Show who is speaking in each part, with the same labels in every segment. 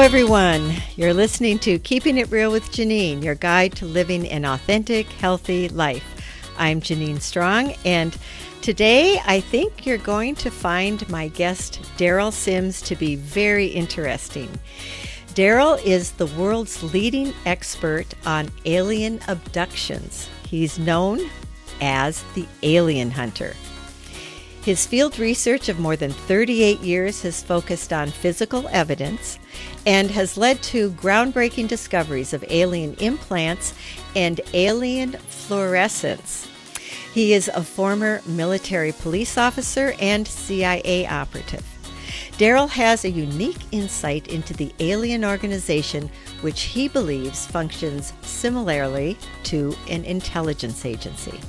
Speaker 1: Hello, everyone. You're listening to Keeping It Real with Janine, your guide to living an authentic, healthy life. I'm Janine Strong, and today I think you're going to find my guest, Derrel Sims, to be very interesting. Derrel is the world's leading expert on alien abductions. He's known as the Alien Hunter. His field research of more than 38 years has focused on physical evidence and has led to groundbreaking discoveries of alien implants and alien fluorescence. He is a former military police officer and CIA operative. Derrel has a unique insight into the alien organization, which he believes functions similarly to an intelligence agency.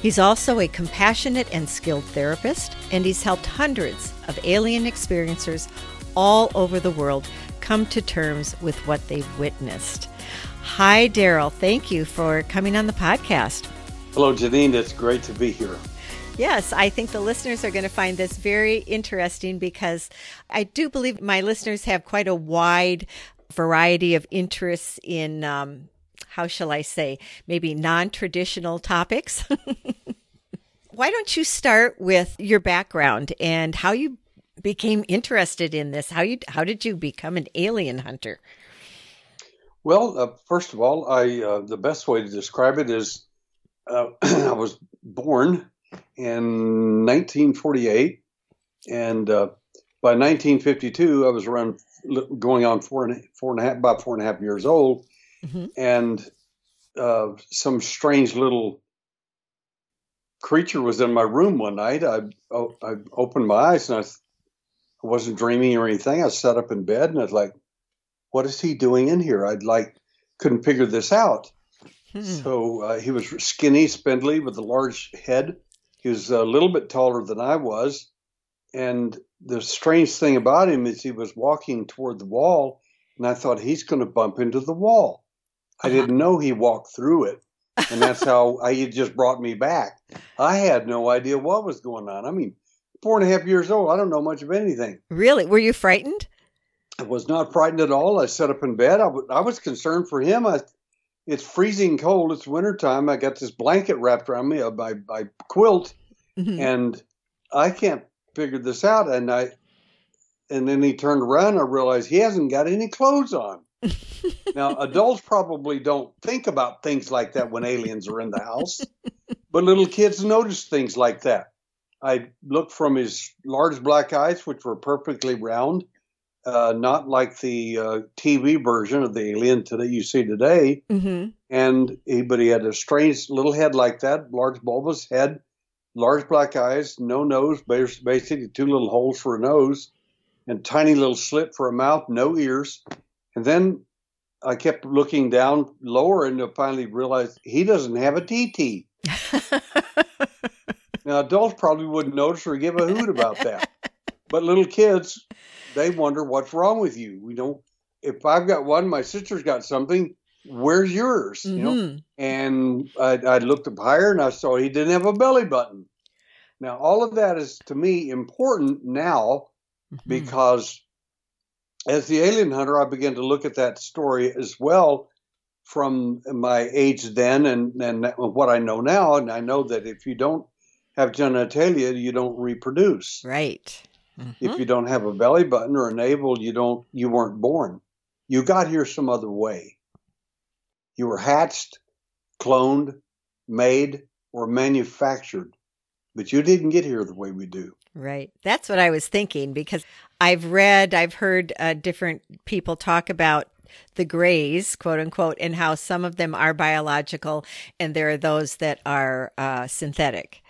Speaker 1: He's also a compassionate and skilled therapist, and he's helped hundreds of alien experiencers all over the world come to terms with what they've witnessed. Hi, Derrel. Thank you for coming on the podcast.
Speaker 2: Hello, Janine. It's great to be here.
Speaker 1: Yes, I think the listeners are going to find this very interesting because I do believe my listeners have quite a wide variety of interests in um, how shall I say, maybe non traditional topics. Why don't you start with your background and how you became interested in this? How you how did you become an alien hunter?
Speaker 2: Well, uh, first of all, I uh, the best way to describe it is uh, I was born in 1948, and uh, by 1952, I was around going on four and four and a half, about four and a half years old, mm-hmm. and uh, some strange little creature was in my room one night. I, oh, I opened my eyes and I, I wasn't dreaming or anything. I sat up in bed and I was like, "What is he doing in here?" I'd like couldn't figure this out. Hmm. So uh, he was skinny, spindly, with a large head. He was a little bit taller than I was, and the strange thing about him is he was walking toward the wall, and I thought he's going to bump into the wall. I didn't know he walked through it. And that's how I, he just brought me back. I had no idea what was going on. I mean, four and a half years old. I don't know much of anything.
Speaker 1: Really? Were you frightened?
Speaker 2: I was not frightened at all. I sat up in bed. I, w- I was concerned for him. I, it's freezing cold. It's wintertime. I got this blanket wrapped around me, my, my quilt, mm-hmm. and I can't figure this out. And I, and then he turned around. I realized he hasn't got any clothes on now, adults probably don't think about things like that when aliens are in the house, but little kids notice things like that. I looked from his large black eyes, which were perfectly round, uh, not like the uh, TV version of the alien that you see today. Mm-hmm. And he, but he had a strange little head like that, large bulbous head, large black eyes, no nose, basically two little holes for a nose, and tiny little slit for a mouth, no ears and then I kept looking down lower and I finally realized he doesn't have a TT. now, adults probably wouldn't notice or give a hoot about that. But little kids, they wonder what's wrong with you. You don't, if I've got one, my sister's got something, where's yours? Mm-hmm. You know? Mm-hmm. And I, I looked up higher and I saw he didn't have a belly button. Now, all of that is to me important now mm-hmm. because as the alien hunter, I began to look at that story as well from my age then and, and what I know now. And I know that if you don't have genitalia, you don't reproduce.
Speaker 1: Right.
Speaker 2: Mm-hmm. If you don't have a belly button or a navel, you don't you weren't born. You got here some other way. You were hatched, cloned, made, or manufactured. But you didn't get here the way we do.
Speaker 1: Right. That's what I was thinking because I've read, I've heard uh, different people talk about the grays, quote unquote, and how some of them are biological and there are those that are uh, synthetic.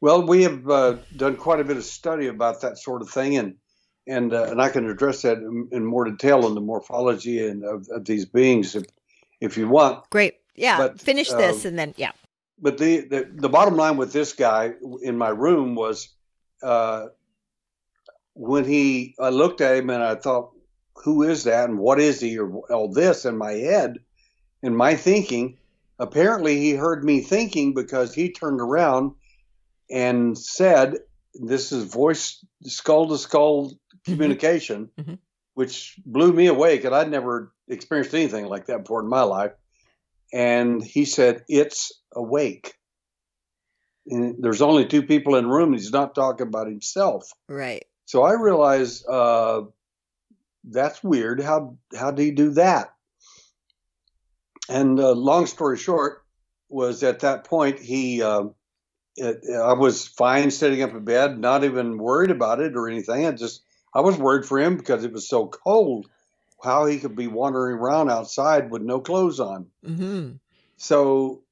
Speaker 2: Well, we have uh, done quite a bit of study about that sort of thing, and and uh, and I can address that in, in, more detail in the morphology and of, of, these beings if if you want.
Speaker 1: Great, yeah. But, Finish this, uh, and then yeah
Speaker 2: but the, the, the bottom line with this guy in my room was uh, when he I looked at him and I thought, who is that and what is he or all this in my head, in my thinking. Apparently, he heard me thinking because he turned around and said, "This is voice skull to skull communication,
Speaker 1: Mhm.
Speaker 2: which blew me away because I'd never experienced anything like that before in my life. And he said, It's awake. And there's only two people in the room. He's not talking about himself.
Speaker 1: Right.
Speaker 2: So I realized uh, that's weird. How how do he do that? And uh, long story short, was at that point he uh, it, I was fine sitting up in bed, not even worried about it or anything. I just I was worried for him because it was so cold. How he could be wandering around outside with no clothes on.
Speaker 1: hmm
Speaker 2: So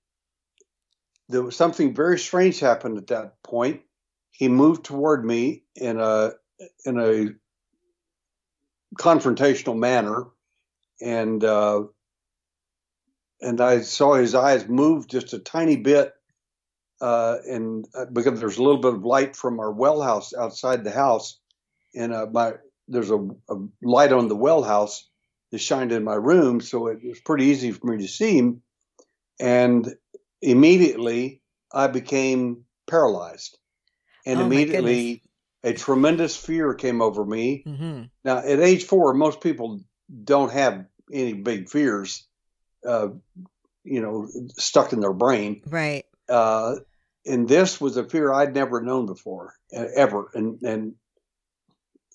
Speaker 2: there was something very strange happened at that point. He moved toward me in a in a confrontational manner, and uh, and I saw his eyes move just a tiny bit, uh, and uh, because there's a little bit of light from our well house outside the house, and uh, my there's a, a light on the well house that shined in my room, so it was pretty easy for me to see him, and immediately I became paralyzed, and
Speaker 1: Oh,
Speaker 2: immediately a tremendous fear came over me.
Speaker 1: hmm
Speaker 2: Now, at age four, most people don't have any big fears, uh, you know, stuck in their brain.
Speaker 1: Right.
Speaker 2: Uh, and this was a fear I'd never known before, ever. And and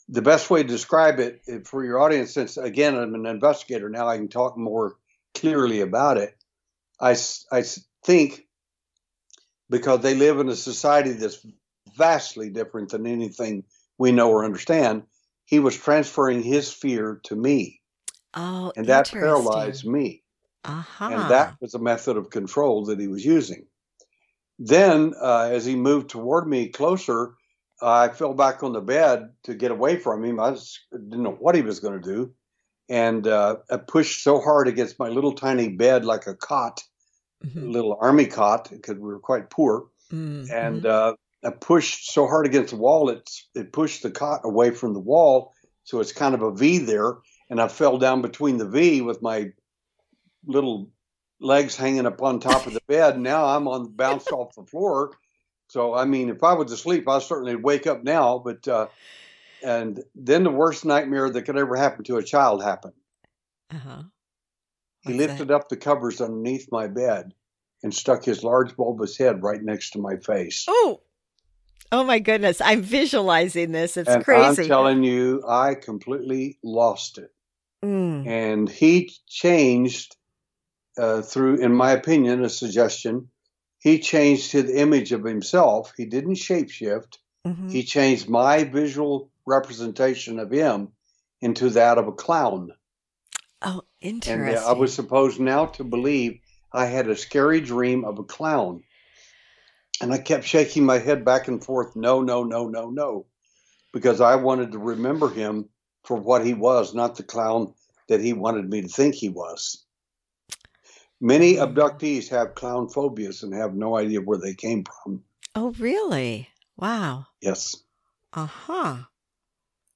Speaker 2: the best way to describe it uh, for your audience, since again I'm an investigator now, I can talk more clearly about it. I, I think because they live in a society that's vastly different than anything we know or understand. He was transferring his fear to me,
Speaker 1: Oh,
Speaker 2: and that paralyzed me
Speaker 1: Uh-huh.
Speaker 2: and that was a method of control that he was using. Then, uh, as he moved toward me closer, I fell back on the bed to get away from him. I was, didn't know what he was going to do, and uh, I pushed so hard against my little tiny bed, like a cot,
Speaker 1: Mhm.
Speaker 2: little army cot, because we were quite poor.
Speaker 1: Mhm.
Speaker 2: And uh, I pushed so hard against the wall, it it pushed the cot away from the wall, so it's kind of a V there. And I fell down between the V with my little legs hanging up on top of the bed. Now I'm on bounced off the floor. So I mean, if I was asleep, I certainly wake up now. But uh, and then the worst nightmare that could ever happen to a child happened.
Speaker 1: uh-huh.
Speaker 2: He lifted up the covers underneath my bed and stuck his large bulbous head right next to my face.
Speaker 1: Oh, oh my goodness! I'm visualizing this. It's
Speaker 2: and
Speaker 1: crazy.
Speaker 2: I'm telling you, I completely lost it.
Speaker 1: Mm.
Speaker 2: And he changed uh, through, in my opinion, a suggestion. He changed his image of himself. He didn't shapeshift.
Speaker 1: Mhm.
Speaker 2: He changed my visual representation of him into that of a clown.
Speaker 1: Oh, interesting.
Speaker 2: uh, I was supposed now to believe I had a scary dream of a clown. And I kept shaking my head back and forth, no, no, no, no, no, because I wanted to remember him for what he was, not the clown that he wanted me to think he was. Many abductees have clown phobias and have no idea where they came from.
Speaker 1: Oh, really? Wow.
Speaker 2: Yes,
Speaker 1: Uh huh.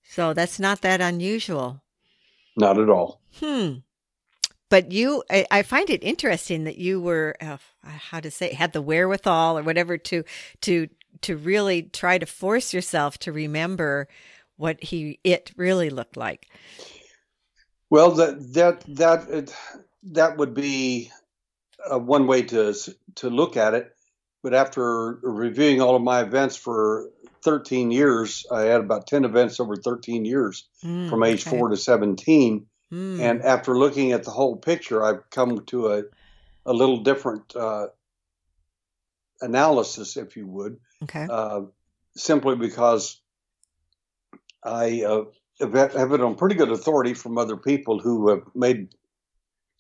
Speaker 1: So that's not that unusual.
Speaker 2: not at all.
Speaker 1: Hmm. But you, I, I find it interesting that you were, uh, how to say, had the wherewithal or whatever to, to, to really try to force yourself to remember what he, it really looked like.
Speaker 2: Well, that that that it, that would be uh, one way to to look at it. But after reviewing all of my events for 13 years, I had about 10 events over 13 years,
Speaker 1: Mm,
Speaker 2: from age
Speaker 1: okay.
Speaker 2: four to 17.
Speaker 1: Mm,
Speaker 2: And after looking at the whole picture, I've come to a a little different uh, analysis, if you would,
Speaker 1: okay.
Speaker 2: uh, simply because I uh, have it on pretty good authority from other people who have made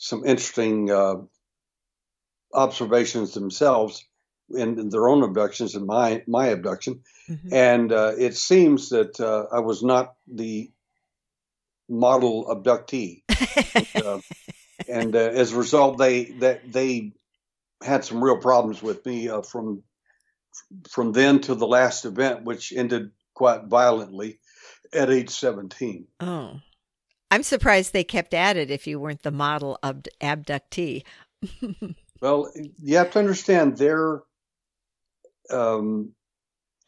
Speaker 2: some interesting uh, observations themselves in, in their own abductions and my my abduction.
Speaker 1: Mhm.
Speaker 2: And uh, it seems that uh, I was not the model abductee, uh, and uh, as a result, they that they had some real problems with me uh, from from then to the last event, which ended quite violently at age 17.
Speaker 1: oh, I'm surprised they kept at it if you weren't the model abd- abductee.
Speaker 2: Well, you have to understand their um,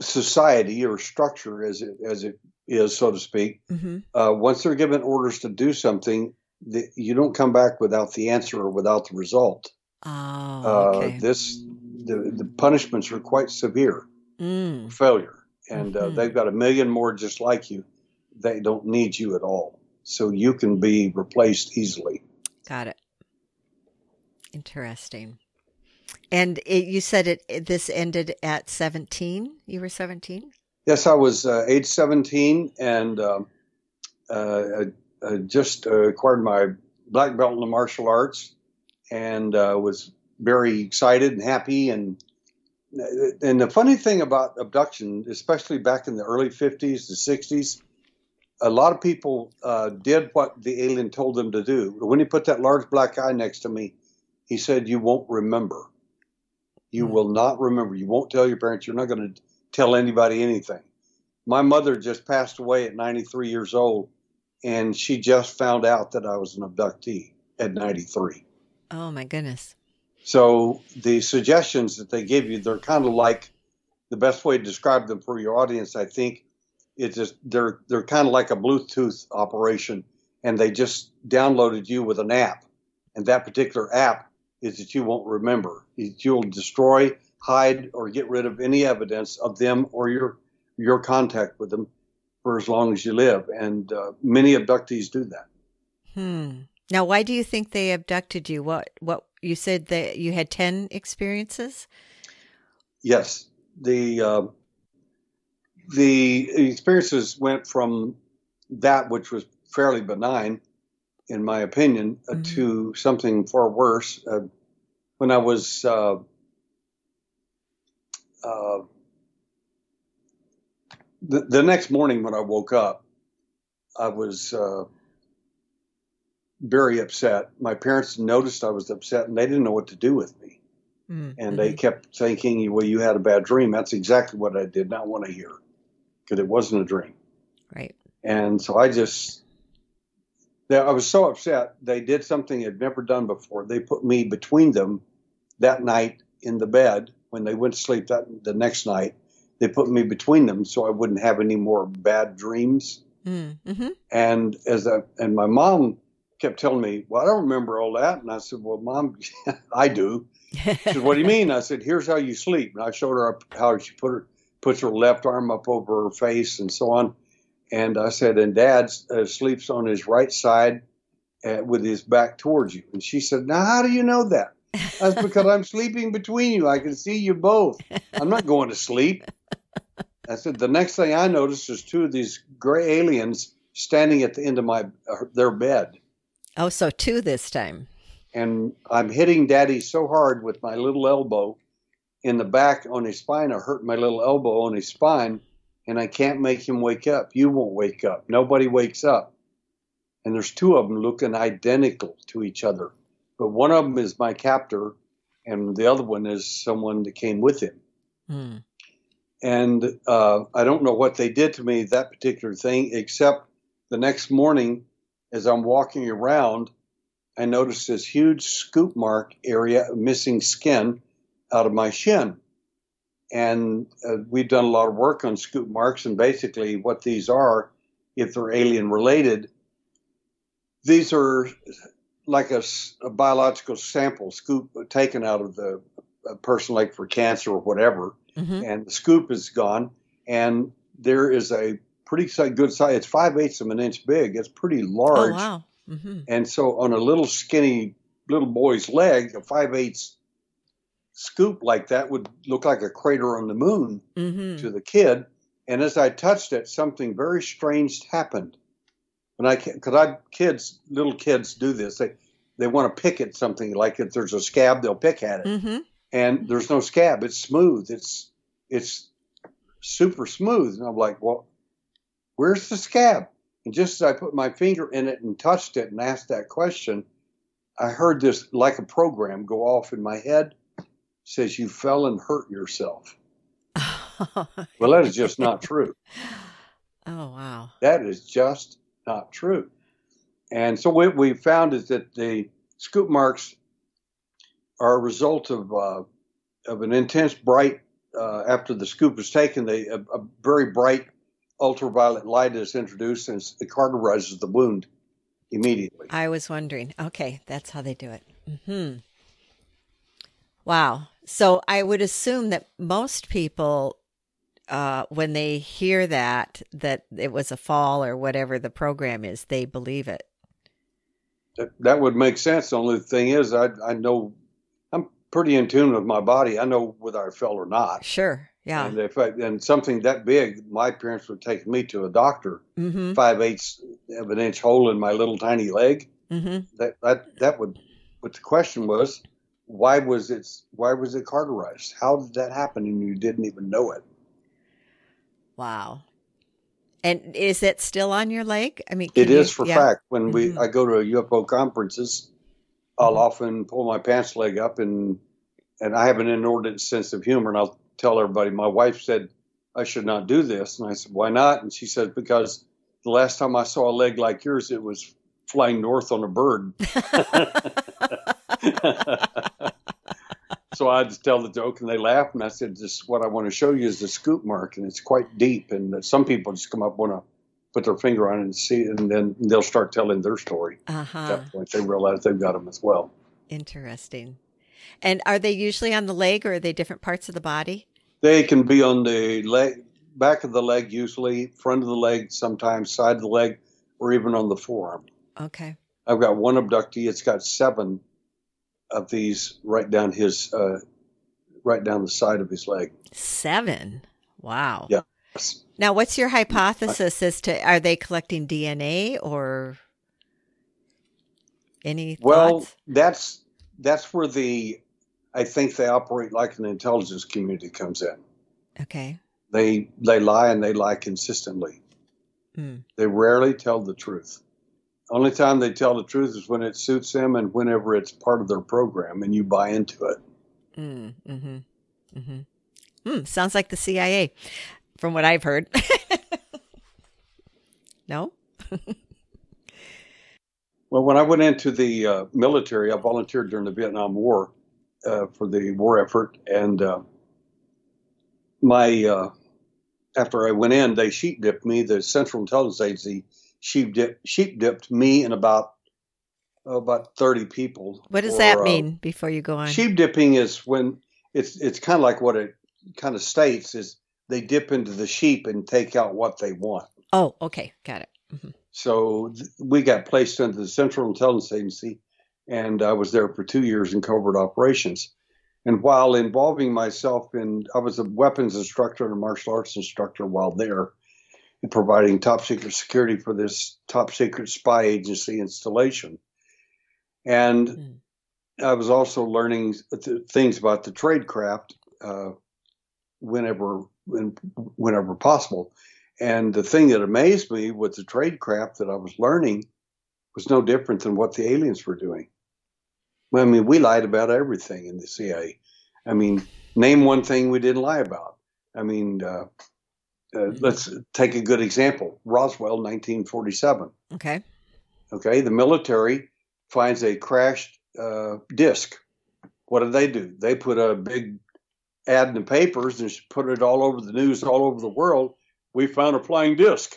Speaker 2: society or structure, as it as it is, so to speak. Mm-hmm. Uh, once they're given orders to do something, the, you don't come back without the answer or without the result.
Speaker 1: Oh, okay.
Speaker 2: Uh, this the, the punishments are quite severe. Mm. Failure, and uh, mm-hmm. uh, they've got a million more just like you. They don't need you at all, so you can be replaced easily.
Speaker 1: Got it. Interesting. And it, you said it, it, This ended at seventeen. You were seventeen.
Speaker 2: Yes, I was uh, age seventeen, and um, uh, I, I, just uh, acquired my black belt in the martial arts, and uh, was very excited and happy. And and the funny thing about abduction, especially back in the early fifties to sixties, a lot of people uh, did what the alien told them to do. When he put that large black eye next to me, he said, "You won't remember." You hmm. will not remember. You won't tell your parents. You're not going to tell anybody anything. My mother just passed away at 93 years old, and she just found out that I was an abductee at 93.
Speaker 1: Oh, my goodness.
Speaker 2: So the suggestions that they give you, they're kind of like the best way to describe them for your audience, I think, it's just they're they're kind of like a Bluetooth operation, and they just downloaded you with an app, and that particular app is that you won't remember. You'll destroy, hide, or get rid of any evidence of them or your your contact with them for as long as you live. And uh, many abductees do that.
Speaker 1: Hmm. Now, why do you think they abducted you? What what you said that you had ten experiences?
Speaker 2: Yes, the uh, the experiences went from that which was fairly benign in my opinion, uh, mm-hmm. to something far worse. Uh, when I was uh, uh, the, the next morning when I woke up, I was uh, very upset. My parents noticed I was upset, and they didn't know what to do with me. Mm-hmm. And they kept thinking, "Well, you had a bad dream." That's exactly what I did not want to hear, because it wasn't a dream.
Speaker 1: Right.
Speaker 2: And so I just I was so upset. They did something they'd never done before. They put me between them that night in the bed when they went to sleep that the next night. They put me between them so I wouldn't have any more bad dreams. Mm, mm-hmm. And as a, and my mom kept telling me, "Well, I don't remember all that." And I said, "Well, mom, I do." She said, "What do you mean?" I said, "Here's how you sleep." And I showed her how she put her puts her left arm up over her face and so on. And I said, and dad uh, sleeps on his right side uh, with his back towards you. And she said, now how do you know that? That's because I'm sleeping between you. I can see you both. I'm not going to sleep. I said, the next thing I noticed was two of these gray aliens standing at the end of my uh, their bed.
Speaker 1: Oh, so two this time.
Speaker 2: And I'm hitting daddy so hard with my little elbow in the back on his spine. I hurt my little elbow on his spine and I can't make him wake up. You won't wake up. Nobody wakes up. And there's two of them looking identical to each other. But one of them is my captor, and the other one is someone that came with him. Hmm. And uh, I don't know what they did to me, that particular thing, except the next morning, as I'm walking around, I noticed this huge scoop mark area of missing skin out of my shin and uh, we've done a lot of work on scoop marks. And basically, what these are, if they're alien related, these are like a, a biological sample scoop taken out of the person, like for cancer or whatever, mm-hmm. and the scoop is gone. And there is a pretty good size. It's five eighths of an inch big. It's pretty large. Oh,
Speaker 1: wow. Mm-hmm.
Speaker 2: And so on a little skinny little boy's leg, a five eighths scoop like that would look like a crater on the moon mm-hmm. to the kid. And as I touched it, something very strange happened. When I, because I kids, little kids do this. They they want to pick at something like if there's a scab, they'll pick at it. Mm-hmm. And there's no scab. It's smooth. It's it's super smooth. And I'm like, well, where's the scab? And just as I put my finger in it and touched it and asked that question, I heard this like a program go off in my head says you fell and hurt yourself. well, that is just not true.
Speaker 1: Oh, wow.
Speaker 2: That is just not true. And so what we found is that the scoop marks are a result of uh, of an intense bright uh, after the scoop was taken, they, a, a, very bright ultraviolet light is introduced and it cauterizes the wound immediately.
Speaker 1: I was wondering. Okay, that's how they do it. Hmm. Wow. So I would assume that most people, uh, when they hear that that it was a fall or whatever the program is, they believe it.
Speaker 2: That, that would make sense. The only thing is, I I know I'm pretty in tune with my body. I know whether I fell or not.
Speaker 1: Sure. Yeah.
Speaker 2: And if I, and something that big, my parents would take me to a doctor.
Speaker 1: Mm-hmm.
Speaker 2: Five eighths of an inch hole in my little tiny leg.
Speaker 1: Mm-hmm.
Speaker 2: That that that would. But the question was, why was it why was it cauterized? How did that happen and you didn't even know it?
Speaker 1: Wow. And is it still on your leg? I mean,
Speaker 2: it is
Speaker 1: you-
Speaker 2: for
Speaker 1: yeah.
Speaker 2: fact. When we
Speaker 1: Mhm.
Speaker 2: I go to UFO conferences, I'll
Speaker 1: Mhm.
Speaker 2: often pull my pants leg up and and I have an inordinate sense of humor and I'll tell everybody my wife said I should not do this and I said why not and she said because the last time I saw a leg like yours it was flying north on a bird. so I just tell the joke and they laugh and I said this what I want to show you is the scoop mark and it's quite deep and some people just come up want to put their finger on it and see it and then they'll start telling their story. At
Speaker 1: uh-huh.
Speaker 2: At that point they realize they've got them as well.
Speaker 1: Interesting. And are they usually on the leg or are they different parts of the body?
Speaker 2: They can be on the leg, back of the leg usually, front of the leg sometimes, side of the leg, or even on the forearm.
Speaker 1: Okay.
Speaker 2: I've got one abductee. It's got seven of these right down his, uh, right down the side of his leg.
Speaker 1: Seven. Wow.
Speaker 2: Yeah.
Speaker 1: Now, what's your hypothesis as to are they collecting DNA or any
Speaker 2: Well,
Speaker 1: thoughts?
Speaker 2: that's that's where the I think they operate like an intelligence community comes in.
Speaker 1: Okay.
Speaker 2: They they lie and they lie consistently.
Speaker 1: Mm.
Speaker 2: They rarely tell the truth. Only time they tell the truth is when it suits them and whenever it's part of their program and you buy into it.
Speaker 1: Mm. Mm-hmm. Mm-hmm. Hmm. Sounds like the CIA, from what I've heard. no.
Speaker 2: Well, when I went into the uh, military, I volunteered during the Vietnam War uh, for the war effort, and uh, my uh, after I went in, they sheep dipped me. The Central Intelligence Agency sheep dipped sheep dipped me and about oh, about thirty people.
Speaker 1: What does
Speaker 2: for,
Speaker 1: that
Speaker 2: uh,
Speaker 1: mean? Before you go on.
Speaker 2: Sheep dipping is when it's it's kind of like what it kind of states is they dip into the sheep and take out what they want.
Speaker 1: oh, okay. Got it. Mm-hmm.
Speaker 2: So th- we got placed into the Central Intelligence Agency, and I was there for two years in covert operations. And while involving myself in, I was a weapons instructor and a martial arts instructor while there, providing top secret security for this top secret spy agency installation. And
Speaker 1: Mm.
Speaker 2: I was also learning th- things about the trade craft uh, whenever when, whenever possible. And the thing that amazed me with the trade craft that I was learning was no different than what the aliens were doing. I mean, we lied about everything in the CIA. I mean, name one thing we didn't lie about. I mean, uh, uh, let's take a good example Roswell, 1947.
Speaker 1: Okay.
Speaker 2: Okay, the military finds a crashed uh, disc. What do they do? They put a big ad in the papers and put it all over the news, all over the world. We found a flying disc.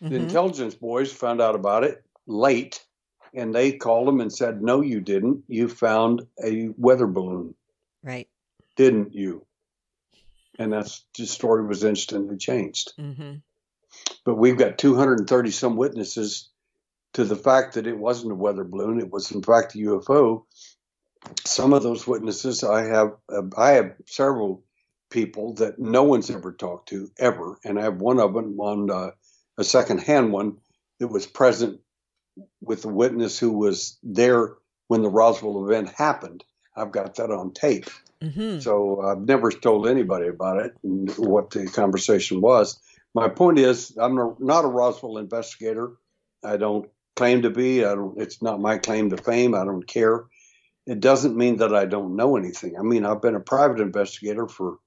Speaker 2: The
Speaker 1: Mhm.
Speaker 2: intelligence boys found out about it late, and they called them and said, "No, you didn't. You found a weather balloon,
Speaker 1: Right.
Speaker 2: didn't you?" And that's the story was instantly changed.
Speaker 1: Mm-hmm.
Speaker 2: but we've got 230 some witnesses to the fact that it wasn't a weather balloon it was in fact a ufo some of those witnesses i have uh, i have several people that no one's ever talked to ever and i have one of them on uh, a second hand one that was present with the witness who was there when the roswell event happened i've got that on tape
Speaker 1: Mm-hmm.
Speaker 2: so I've never told anybody about it and what the conversation was. My point is, I'm not a Roswell investigator. I don't claim to be. I don't. It's not my claim to fame. I don't care. It doesn't mean that I don't know anything. I mean, I've been a private investigator for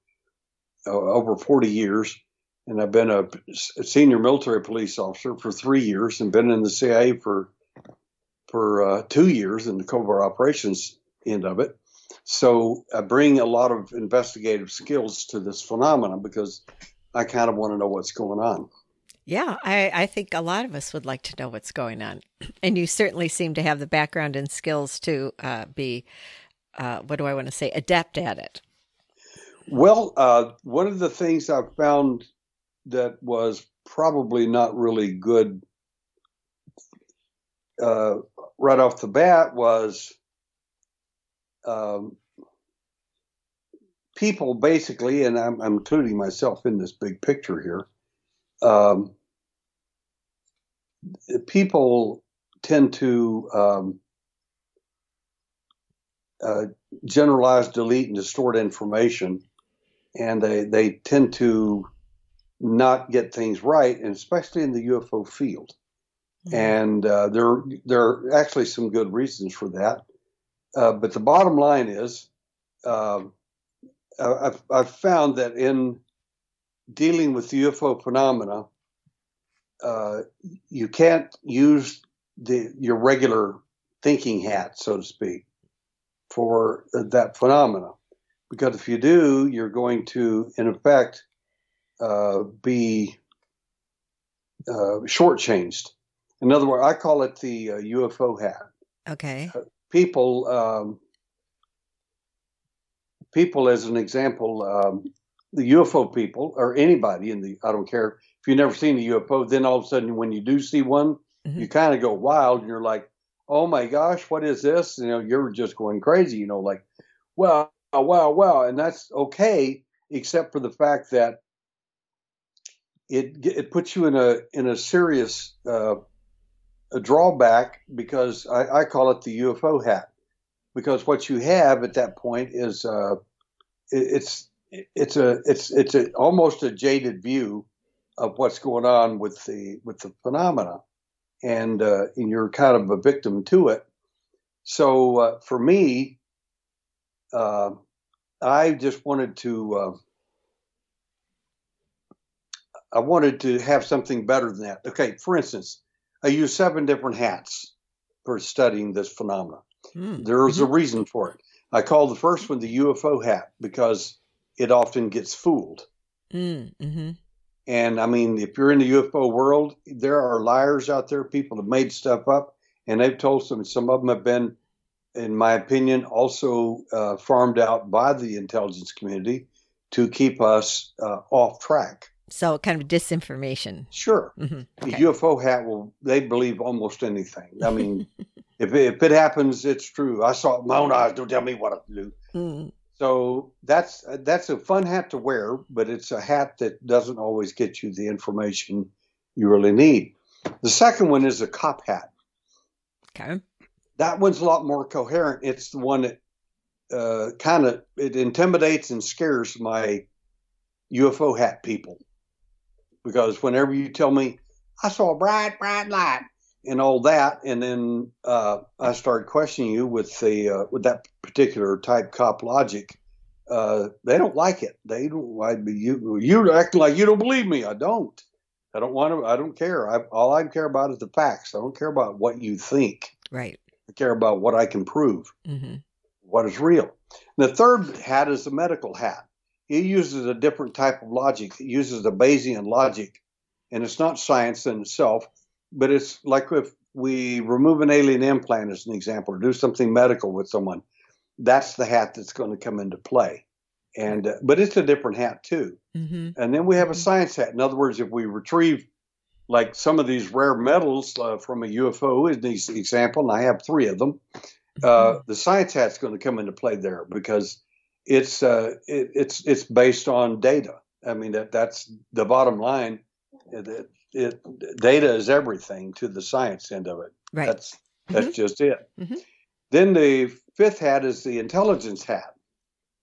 Speaker 2: uh, over 40 years, and I've been a, senior military police officer for three years, and been in the CIA for for uh, two years in the covert operations end of it. So I bring a lot of investigative skills to this phenomenon because I kind of want to know what's going on.
Speaker 1: Yeah, I, I think a lot of us would like to know what's going on. And you certainly seem to have the background and skills to uh, be, uh, what do I want to say, adept at it.
Speaker 2: Well, uh, one of the things I found that was probably not really good uh, right off the bat was um, people basically, and I'm, I'm, including myself in this big picture here. Um, people tend to um, uh, generalize, delete, and distort information, and they they tend to not get things right, and especially in the UFO field. Mm-hmm. And uh, there there are actually some good reasons for that. Uh, but the bottom line is, uh, I've, I've found that in dealing with UFO phenomena, uh, you can't use the your regular thinking hat, so to speak, for that phenomena. Because if you do, you're going to, in effect, uh, be uh, shortchanged. In other words, I call it the uh, UFO hat.
Speaker 1: Okay.
Speaker 2: People, um, people, as an example, um, the UFO people or anybody in the, I don't care if you've never seen a UFO, then all of a sudden when you do see one, mm-hmm. you kind of go wild and you're like, oh my gosh, what is this? You know, you're just going crazy, you know, like, well, wow, wow. And that's okay, except for the fact that it, it puts you in a, in a serious, uh, a drawback because I, I, call it the UFO hat because what you have at that point is uh, it, it's it's a it's it's a, almost a jaded view of what's going on with the with the phenomena, and uh, and you're kind of a victim to it. So uh, for me, uh, I just wanted to. Uh, I wanted to have something better than that. Okay, for instance, I use seven different hats for studying this phenomenon. Mm. There's mm-hmm. a reason for it. I call the first one the UFO hat because it often gets fooled. Mm, mm-hmm. And I mean, if you're in the UFO world, there are liars out there, people have made stuff up, and they've told some. Some of them have been, in my opinion, also uh, farmed out by the intelligence community to keep us uh, off track.
Speaker 1: So, kind of disinformation.
Speaker 2: Sure, mm-hmm. okay. the UFO hat will. They believe almost anything. I mean, if it, if it happens, it's true. I saw it with my own eyes. Don't tell me what to do. Mm-hmm. So that's that's a fun hat to wear, but it's a hat that doesn't always get you the information you really need. The second one is a cop hat.
Speaker 1: Okay.
Speaker 2: That one's a lot more coherent. It's the one that uh, kind of it intimidates and scares my UFO hat people because whenever you tell me I saw a bright, bright light and all that, and then uh, I start questioning you with the uh, with that particular type cop logic, uh, they don't like it. They don't. I, you you acting like you don't believe me. I don't. I don't want to. I don't care. I, all I care about is the facts. I don't care about what you think.
Speaker 1: Right.
Speaker 2: I care about what I can prove. Mm-hmm. What is real. And the third hat is the medical hat. He uses a different type of logic. He uses the Bayesian logic, and it's not science in itself, but it's like if we remove an alien implant as an example, or do something medical with someone that's the hat that's going to come into play. And uh, but it's a different hat too. Mm-hmm. And then we have a mm-hmm. science hat. In other words, if we retrieve like some of these rare metals uh, from a UFO, in this example, and I have three of them, uh, mm-hmm. the science hat's going to come into play there because it's uh, it, it's it's based on data. I mean that that's the bottom line. It, it, data is everything to the science end of it.
Speaker 1: Right.
Speaker 2: That's that's mm-hmm. just it. Mm-hmm. Then the fifth hat is the intelligence hat.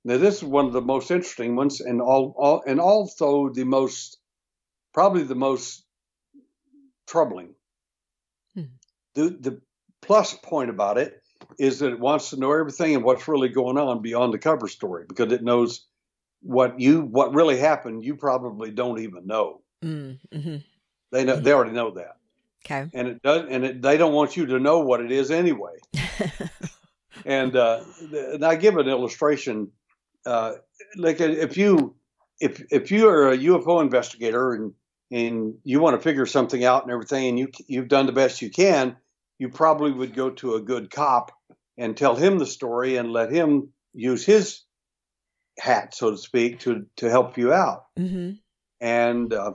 Speaker 2: Now, this is one of the most interesting ones, and all, all and also the most, probably the most troubling. Hmm. The the plus point about it is that it wants to know everything and what's really going on beyond the cover story because it knows what you what really happened. You probably don't even know. Mm, mm-hmm. They know they already know that.
Speaker 1: Okay.
Speaker 2: And it does, and it, they don't want you to know what it is anyway. and uh, and I give an illustration. Uh, like if you if if you are a UFO investigator and and you want to figure something out and everything, and you you've done the best you can, you probably would go to a good cop and tell him the story and let him use his hat, so to speak, to to help you out.
Speaker 1: Mm-hmm.
Speaker 2: And uh,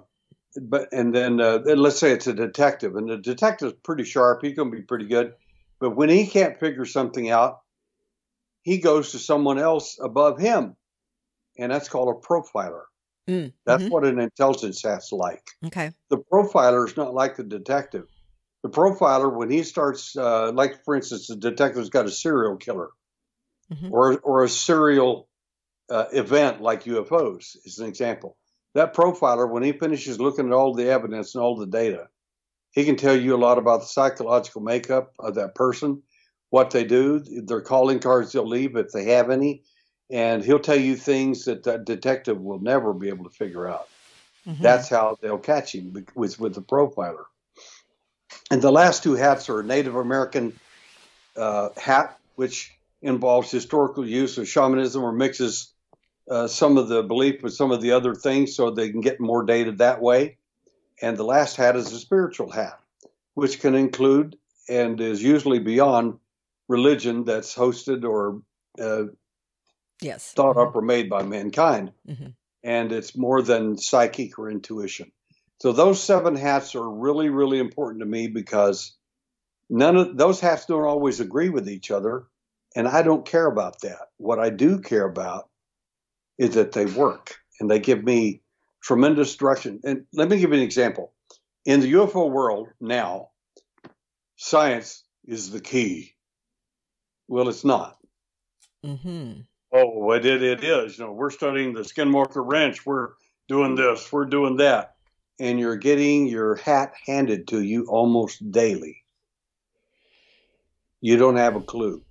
Speaker 2: but and then uh, let's say it's a detective, and the detective's pretty sharp. He's going to be pretty good. But when he can't figure something out, he goes to someone else above him, and that's called a profiler.
Speaker 1: Mm,
Speaker 2: That's
Speaker 1: mhm.
Speaker 2: what an intelligence hat's like.
Speaker 1: Okay.
Speaker 2: The profiler is not like the detective. The profiler, when he starts, uh, like for instance, the detective's got a serial killer
Speaker 1: Mhm.
Speaker 2: or or a serial uh, event like UFOs, is an example. That profiler, when he finishes looking at all the evidence and all the data, he can tell you a lot about the psychological makeup of that person, what they do, their calling cards they'll leave if they have any, and he'll tell you things that that detective will never be able to figure out.
Speaker 1: Mhm.
Speaker 2: That's how they'll catch him with with the profiler. And the last two hats are a Native American uh, hat, which involves historical use of shamanism or mixes uh, some of the belief with some of the other things, so they can get more data that way. And the last hat is a spiritual hat, which can include and is usually beyond religion that's hosted or uh,
Speaker 1: yes.
Speaker 2: thought
Speaker 1: Mhm.
Speaker 2: up or made by mankind.
Speaker 1: Mhm.
Speaker 2: And it's more than psychic or intuition. So those seven hats are really, really important to me because none of those hats don't always agree with each other. And I don't care about that. What I do care about is that they work and they give me tremendous direction. And let me give you an example. In the UFO world now, science is the key. Well, it's not.
Speaker 1: Mhm.
Speaker 2: Oh, it, it, it is. You know, we're studying the Skinwalker Ranch. We're doing this. We're doing that. And you're getting your hat handed to you almost daily. You don't have a clue.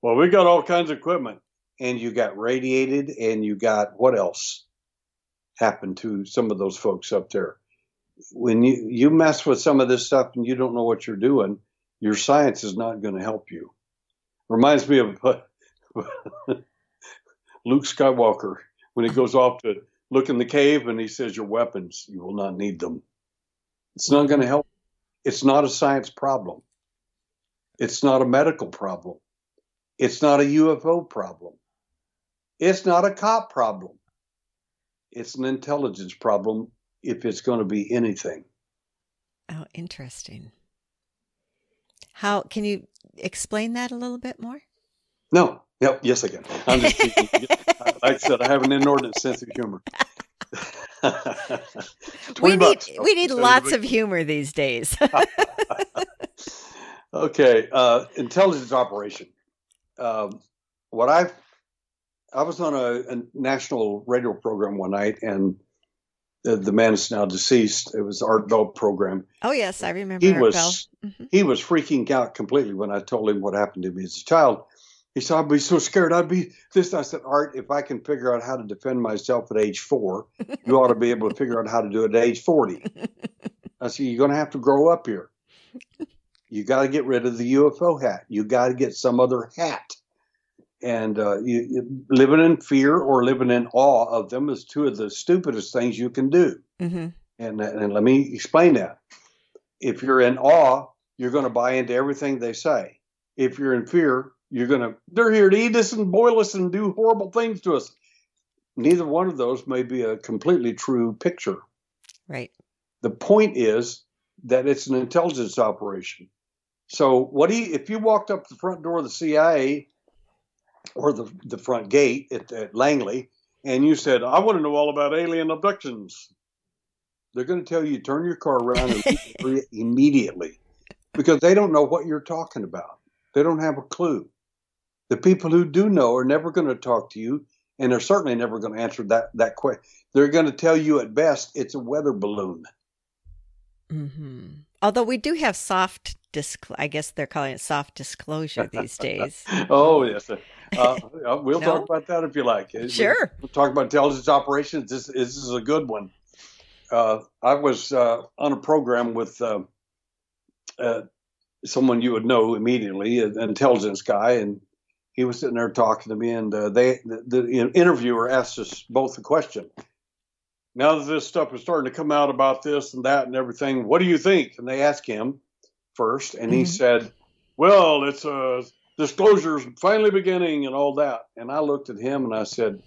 Speaker 2: Well, we got all kinds of equipment. And you got radiated, and you got what else happened to some of those folks up there? When you, you mess with some of this stuff and you don't know what you're doing, your science is not going to help you. Reminds me of Luke Skywalker when he goes off to look in the cave and he says, Your weapons, you will not need them. It's not going to help. It's not a science problem. It's not a medical problem. It's not a UFO problem. It's not a cop problem. It's an intelligence problem if it's going to be anything.
Speaker 1: Oh, interesting. How can you explain that a little bit more?
Speaker 2: No, yep, yes, I can. I'm just teasing. like I said, I have an inordinate sense of humor.
Speaker 1: We
Speaker 2: 20
Speaker 1: need
Speaker 2: bucks.
Speaker 1: we need
Speaker 2: So
Speaker 1: lots of humor these days.
Speaker 2: okay, uh, intelligence operation. Um, what I've I was on a, a national radio program one night, and the, the man is now deceased. It was Art Bell program.
Speaker 1: oh yes, I remember
Speaker 2: He
Speaker 1: Art
Speaker 2: was.
Speaker 1: Mhm.
Speaker 2: he was freaking out completely when I told him what happened to me as a child. He said, I'd be so scared. I'd be this. I said, Art, if I can figure out how to defend myself at age four, you ought to be able to figure out how to do it at age 40. I said, You're going to have to grow up here. You got to get rid of the UFO hat. You got to get some other hat. And uh, you, you, living in fear or living in awe of them is two of the stupidest things you can do.
Speaker 1: Mhm.
Speaker 2: And, and let me explain that. If you're in awe, you're going to buy into everything they say. If you're in fear, you're going to, they're here to eat us and boil us and do horrible things to us. Neither one of those may be a completely true picture.
Speaker 1: Right.
Speaker 2: The point is that it's an intelligence operation. So, what do you, if you walked up the front door of the CIA or the, the front gate at, at Langley and you said, I want to know all about alien abductions, they're going to tell you turn your car around and immediately because they don't know what you're talking about. They don't have a clue. The people who do know are never going to talk to you and they're certainly never going to answer that, that question. They're going to tell you at best it's a weather balloon.
Speaker 1: hmm Although we do have soft disc, I guess they're calling it soft disclosure these days.
Speaker 2: Oh, yes. Uh, we'll
Speaker 1: No?
Speaker 2: talk about that if you like.
Speaker 1: Sure.
Speaker 2: We'll talk about intelligence operations. This, this is a good one. Uh, I was uh, on a program with uh, uh, someone you would know immediately, an intelligence guy, and he was sitting there talking to me. And uh, they, the, the interviewer asked us both a question. now that this stuff is starting to come out about this and that and everything, what do you think? And they asked him first, and mm-hmm. he said, "Well, it's a uh, disclosures finally beginning and all that." And I looked at him and I said,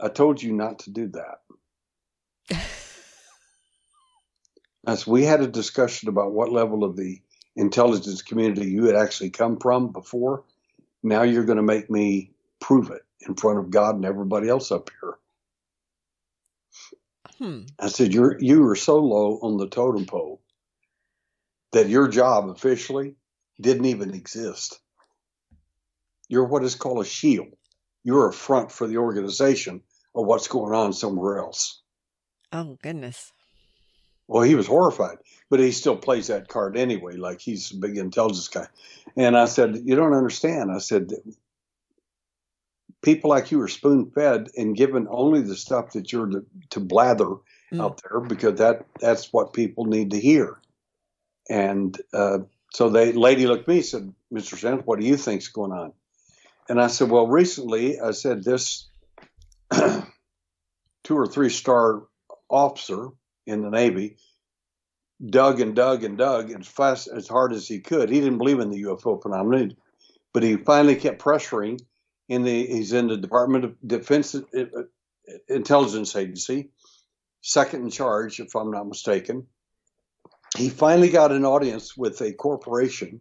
Speaker 2: "I told you not to do that." As we had a discussion about what level of the intelligence community you had actually come from before. Now you're going to make me prove it in front of God and everybody else up here. Hmm. I said, "You're you are so low on the totem pole that your job officially didn't even exist. You're what is called a shield. You're a front for the organization of what's going on somewhere else."
Speaker 1: Oh goodness.
Speaker 2: Well, he was horrified, but he still plays that card anyway, like he's a big intelligence guy. And I said, You don't understand. I said, people like you are spoon fed and given only the stuff that you're to, to blather mm. out there because that that's what people need to hear. And uh, so the lady looked at me and said, Mr. Sims, what do you think's going on? And I said, Well, recently I said this two or three star officer in the Navy dug and dug and dug as fast as hard as he could. He didn't believe in the UFO phenomenon, but he finally kept pressuring in the he's in the Department of Defense uh, uh, Intelligence Agency, second in charge, if I'm not mistaken. He finally got an audience with a corporation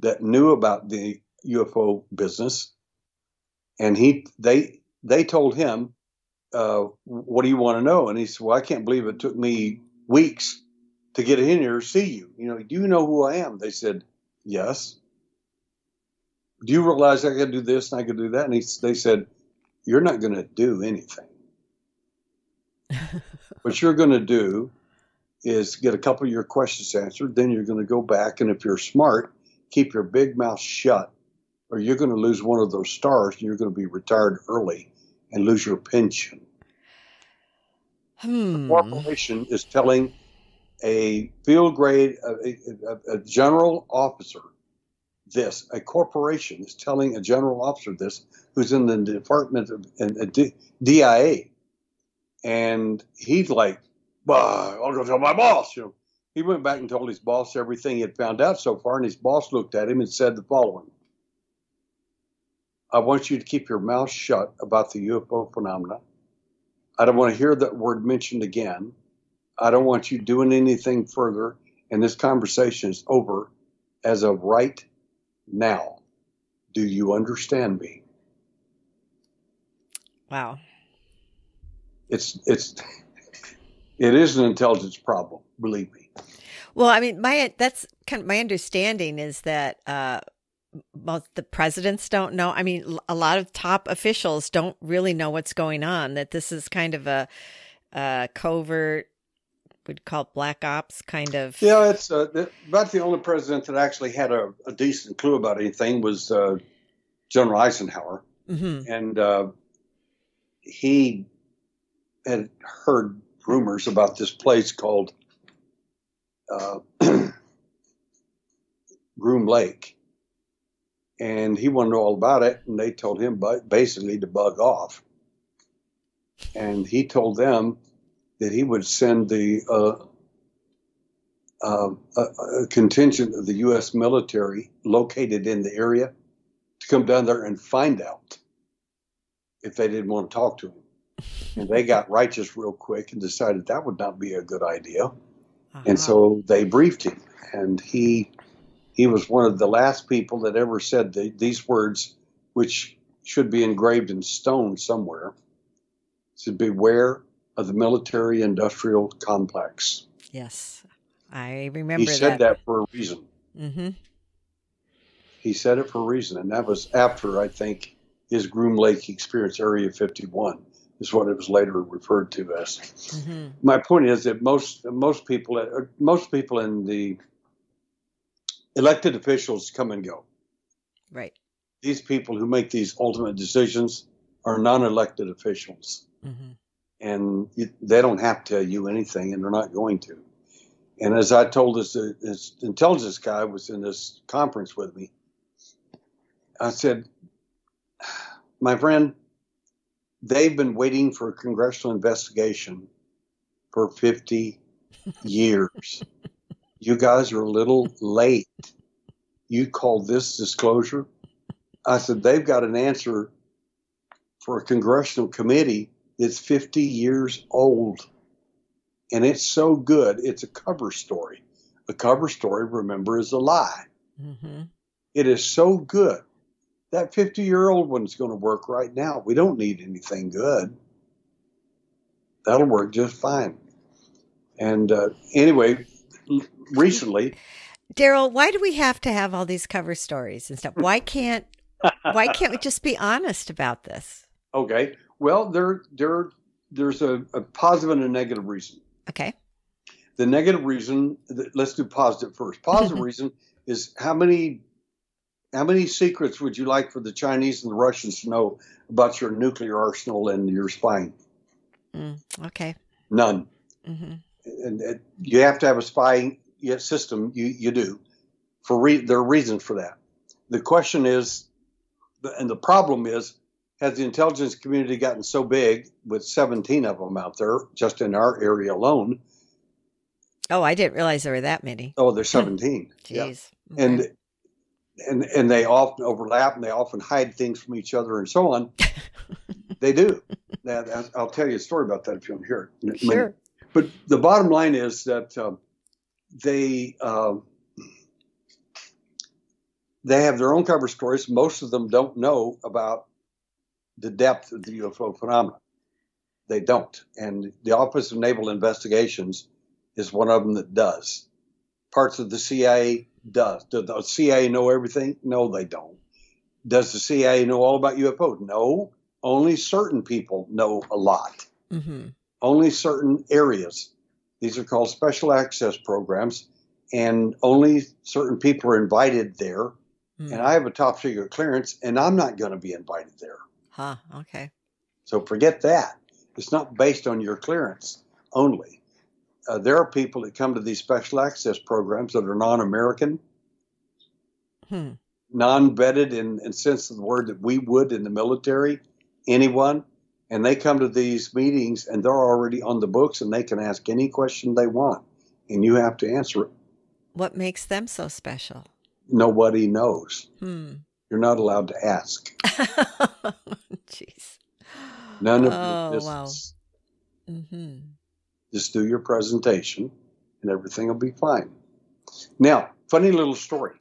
Speaker 2: that knew about the UFO business, and he they they told him, uh, "What do you want to know?" And he said, "Well, I can't believe it took me weeks to get in here to see you. You know, do you know who I am?" They said, "Yes." do you realize I could do this and I could do that? And he, they said, you're not going to do anything. what you're going to do is get a couple of your questions answered. Then you're going to go back. And if you're smart, keep your big mouth shut or you're going to lose one of those stars and you're going to be retired early and lose your pension. Hmm. The corporation is telling a field grade, a, a, a general officer this. A corporation is telling a general officer this, who's in the department of and DIA, and he's like, "Bah, I'll go tell my boss." You know, he went back and told his boss everything he had found out so far, and his boss looked at him and said the following: "I want you to keep your mouth shut about the UFO phenomena. I don't want to hear that word mentioned again. I don't want you doing anything further, and this conversation is over." As of right now. Do you understand me?
Speaker 1: Wow.
Speaker 2: It's it's it is an intelligence problem, believe me.
Speaker 1: Well, I mean, my that's kind of my understanding is that uh, most the presidents don't know. I mean, a lot of top officials don't really know what's going on. That this is kind of a, a covert would call it black ops kind of.
Speaker 2: Yeah, it's uh, about the only president that actually had a, a decent clue about anything was uh, General Eisenhower, mm-hmm. and uh, he had heard rumors about this place called uh, Groom Lake, and he wanted to know all about it, and they told him basically to bug off, and he told them that he would send the uh, uh, a, a, contingent of the U.S. military located in the area to come down there and find out if they didn't want to talk to him. And they got righteous real quick and decided that would not be a good idea. Uh-huh. And so they briefed him, and he he was one of the last people that ever said the, these words, which should be engraved in stone somewhere. He said, "Beware of the military industrial complex.
Speaker 1: Yes, I remember. He
Speaker 2: said that, that for a reason. Mm-hmm. He said it for a reason, and that was after I think his Groom Lake experience, Area 51, is what it was later referred to as. Mm-hmm. My point is that most most people uh, most people in the elected officials come and go.
Speaker 1: Right.
Speaker 2: These people who make these ultimate decisions are non-elected officials. Mm-hmm and they don't have to tell you anything, and they're not going to. And as I told this, uh, this intelligence guy was in this conference with me, I said, "My friend, they've been waiting for a congressional investigation for 50 years. You guys are a little late. You called this disclosure? I said, they've got an answer for a congressional committee that's 50 years old. And it's so good, it's a cover story. A cover story, remember, is a lie. Mm-hmm. It is so good. That 50 year old one's going to work right now. We don't need anything good. That'll work just fine. And uh, anyway, recently.
Speaker 1: Derrel, why do we have to have all these cover stories and stuff? Why can't why can't we just be honest about this?
Speaker 2: Okay. Well, there there there's a, a positive and a negative reason.
Speaker 1: Okay.
Speaker 2: The negative reason, let's do positive first. Positive reason is how many how many secrets would you like for the Chinese and the Russians to know about your nuclear arsenal and your spying?
Speaker 1: Mm, okay.
Speaker 2: None. Mm-hmm. And, and, you have to have a spying system. You you do. For re- there are reasons for that. The question is, and the problem is, has the intelligence community gotten so big with 17 of them out there just in our area alone?
Speaker 1: Oh, I didn't realize there were that many.
Speaker 2: Oh, there's 17.
Speaker 1: Jeez. Yeah. Okay.
Speaker 2: And and and they often overlap and they often hide things from each other and so on. they do. That, I'll tell you a story about that if you want to hear
Speaker 1: it. Sure.
Speaker 2: But the bottom line is that uh, they uh, they have their own cover stories. Most of them don't know about the depth of the UFO phenomenon. They don't. And the Office of Naval Investigations is one of them that does. Parts of the CIA does. Does the CIA know everything? No, they don't. Does the CIA know all about UFOs? No. Only certain people know a lot. Mm-hmm. Only certain areas. These are called special access programs, and only certain people are invited there. Mm. And I have a top secret clearance, and I'm not going to be invited there.
Speaker 1: Huh, okay.
Speaker 2: So forget that. It's not based on your clearance only. Uh, there are people that come to these special access programs that are non American, hmm. non vetted in, in sense of the word that we would in the military, anyone. And they come to these meetings and they're already on the books and they can ask any question they want and you have to answer it.
Speaker 1: What makes them so special?
Speaker 2: Nobody knows. Hmm. You're not allowed to ask.
Speaker 1: Jeez.
Speaker 2: None of oh, your. Wow. Mm-hmm. Just do your presentation, and everything will be fine. Now, funny little story.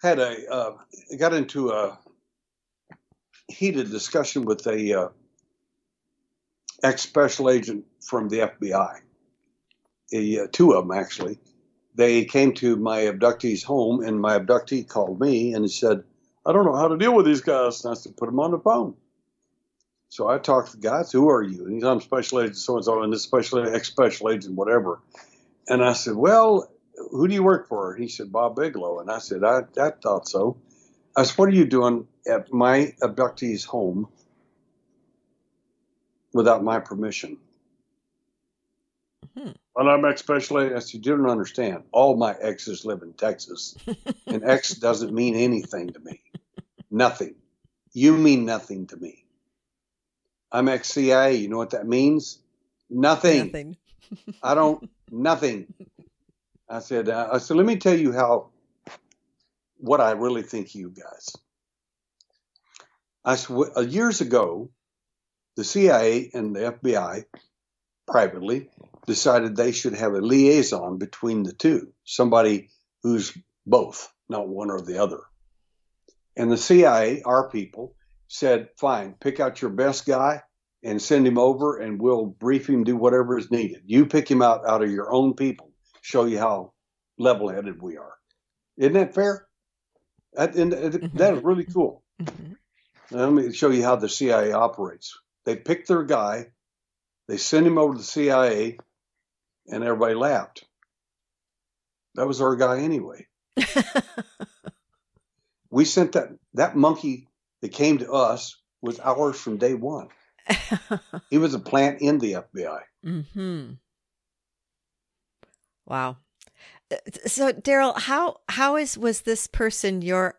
Speaker 2: Had a uh, got into a heated discussion with a uh, ex special agent from the FBI. A, uh, two of them actually they came to my abductee's home, and my abductee called me and said, I don't know how to deal with these guys. And I said, put them on the phone. So I talked to the guys, who are you? And he's, I'm special agent so and so, and this special ex special agent, whatever. And I said, Well, who do you work for? He said, Bob Bigelow. And I said, I, I thought so. I said, What are you doing at my abductee's home without my permission? Hmm. Well, I'm ex special agent. You didn't understand. All my exes live in Texas, and ex doesn't mean anything to me. Nothing. You mean nothing to me. I'm ex CIA. You know what that means? Nothing. Nothing. I don't. Nothing. I said. Uh, I said. Let me tell you how. What I really think, of you guys. I said uh, years ago, the CIA and the FBI privately decided they should have a liaison between the two, somebody who's both, not one or the other. And the CIA, our people, said, fine, pick out your best guy and send him over and we'll brief him, do whatever is needed. You pick him out out of your own people, show you how level headed we are. Isn't that fair? That, and that is really cool. Mm-hmm. Let me show you how the CIA operates. They pick their guy, they send him over to the CIA, and everybody laughed. That was our guy anyway. we sent that that monkey that came to us was ours from day one. he was a plant in the FBI.
Speaker 1: Mm-hmm. Wow. So, Derrel, how how is was this person your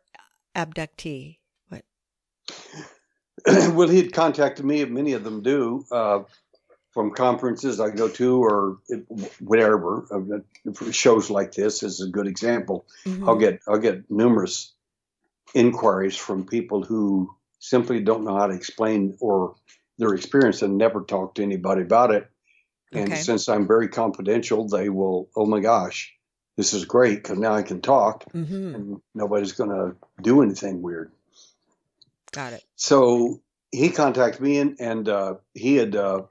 Speaker 1: abductee? What?
Speaker 2: well, he had contacted me. Many of them do uh, from conferences I go to or whatever. Uh, shows like this is a good example. Mm-hmm. I'll get I'll get numerous inquiries from people who simply don't know how to explain or their experience and never talk to anybody about it. And okay. since I'm very confidential, they will, oh my gosh, this is great because now I can talk mm-hmm. and nobody's going to do anything weird.
Speaker 1: Got it.
Speaker 2: So he contacted me and, and uh, he had uh,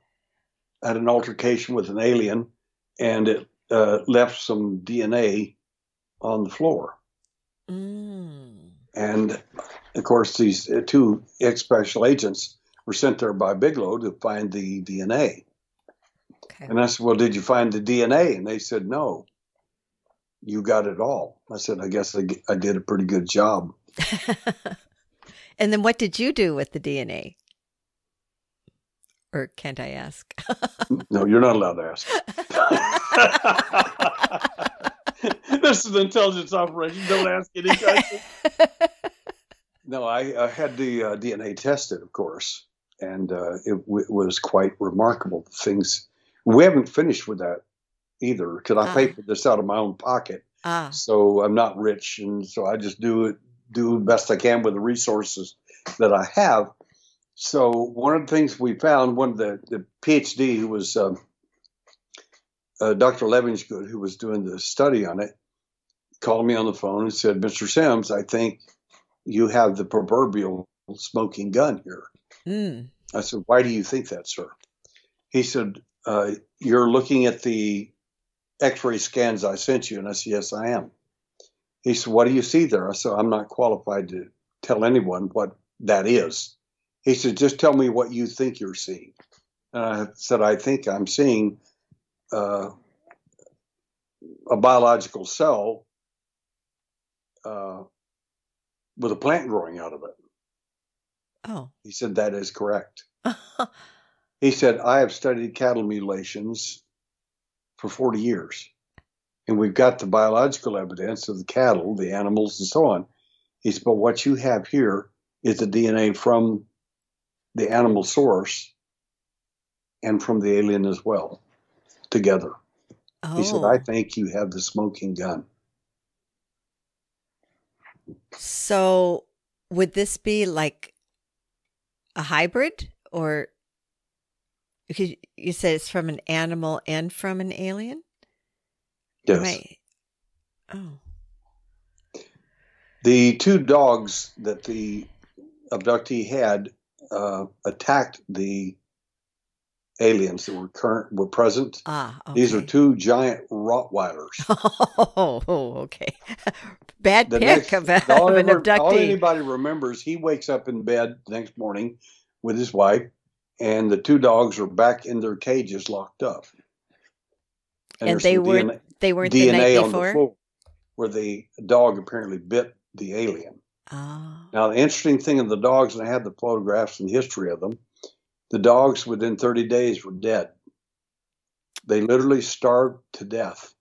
Speaker 2: had an altercation with an alien and it uh, left some DNA on the floor. Mm. And of course, these uh, two ex special agents were sent there by Bigelow to find the DNA. Okay. And I said, Well, did you find the DNA? And they said, No you got it all. I said, I guess I, I did a pretty good job.
Speaker 1: and then what did you do with the DNA? Or can't I ask?
Speaker 2: no, you're not allowed to ask. this is an intelligence operation. Don't ask any questions. no, I, I, had the uh, DNA tested, of course, and uh, it, it, was quite remarkable. Things we haven't finished with that either because I pay ah. for this out of my own pocket. Ah. So I'm not rich, and so I just do it do the best I can with the resources that I have. So one of the things we found, one of the, the PhD who was um, uh, Dr. Levingsgood, who was doing the study on it, called me on the phone and said, "Mr. Sims, I think you have the proverbial smoking gun here." Mm. I said, "Why do you think that, sir?" He said, uh, "You're looking at the x-ray scans I sent you? And I said, yes, I am. He said, what do you see there? I said, I'm not qualified to tell anyone what that is. He said, just tell me what you think you're seeing. And I said, I think I'm seeing uh, a biological cell uh, with a plant growing out of it.
Speaker 1: Oh.
Speaker 2: He said, that is correct. he said, I have studied cattle mutilations for 40 years. And we've got the biological evidence of the cattle, the animals, and so on. He said, but what you have here is the DNA from the animal source and from the alien as well, together. Oh. He said, I oh. think you have the smoking gun.
Speaker 1: So, would this be like a hybrid or because you said it's from an animal and from an alien.
Speaker 2: Yes. I, oh. The two dogs that the abductee had uh, attacked the aliens that were current were present.
Speaker 1: Ah, okay.
Speaker 2: These are two giant Rottweilers.
Speaker 1: Oh, okay. Bad the pick next, of, of an abductee. All
Speaker 2: anybody remembers, he wakes up in bed the next morning with his wife and the two dogs are back in their cages locked up.
Speaker 1: And, and they were DNA, they weren't DNA the night on before? the floor
Speaker 2: where the dog apparently bit the alien.
Speaker 1: Oh.
Speaker 2: Now the interesting thing of the dogs, and I have the photographs and history of them, the dogs within 30 days were dead. They literally starved to death.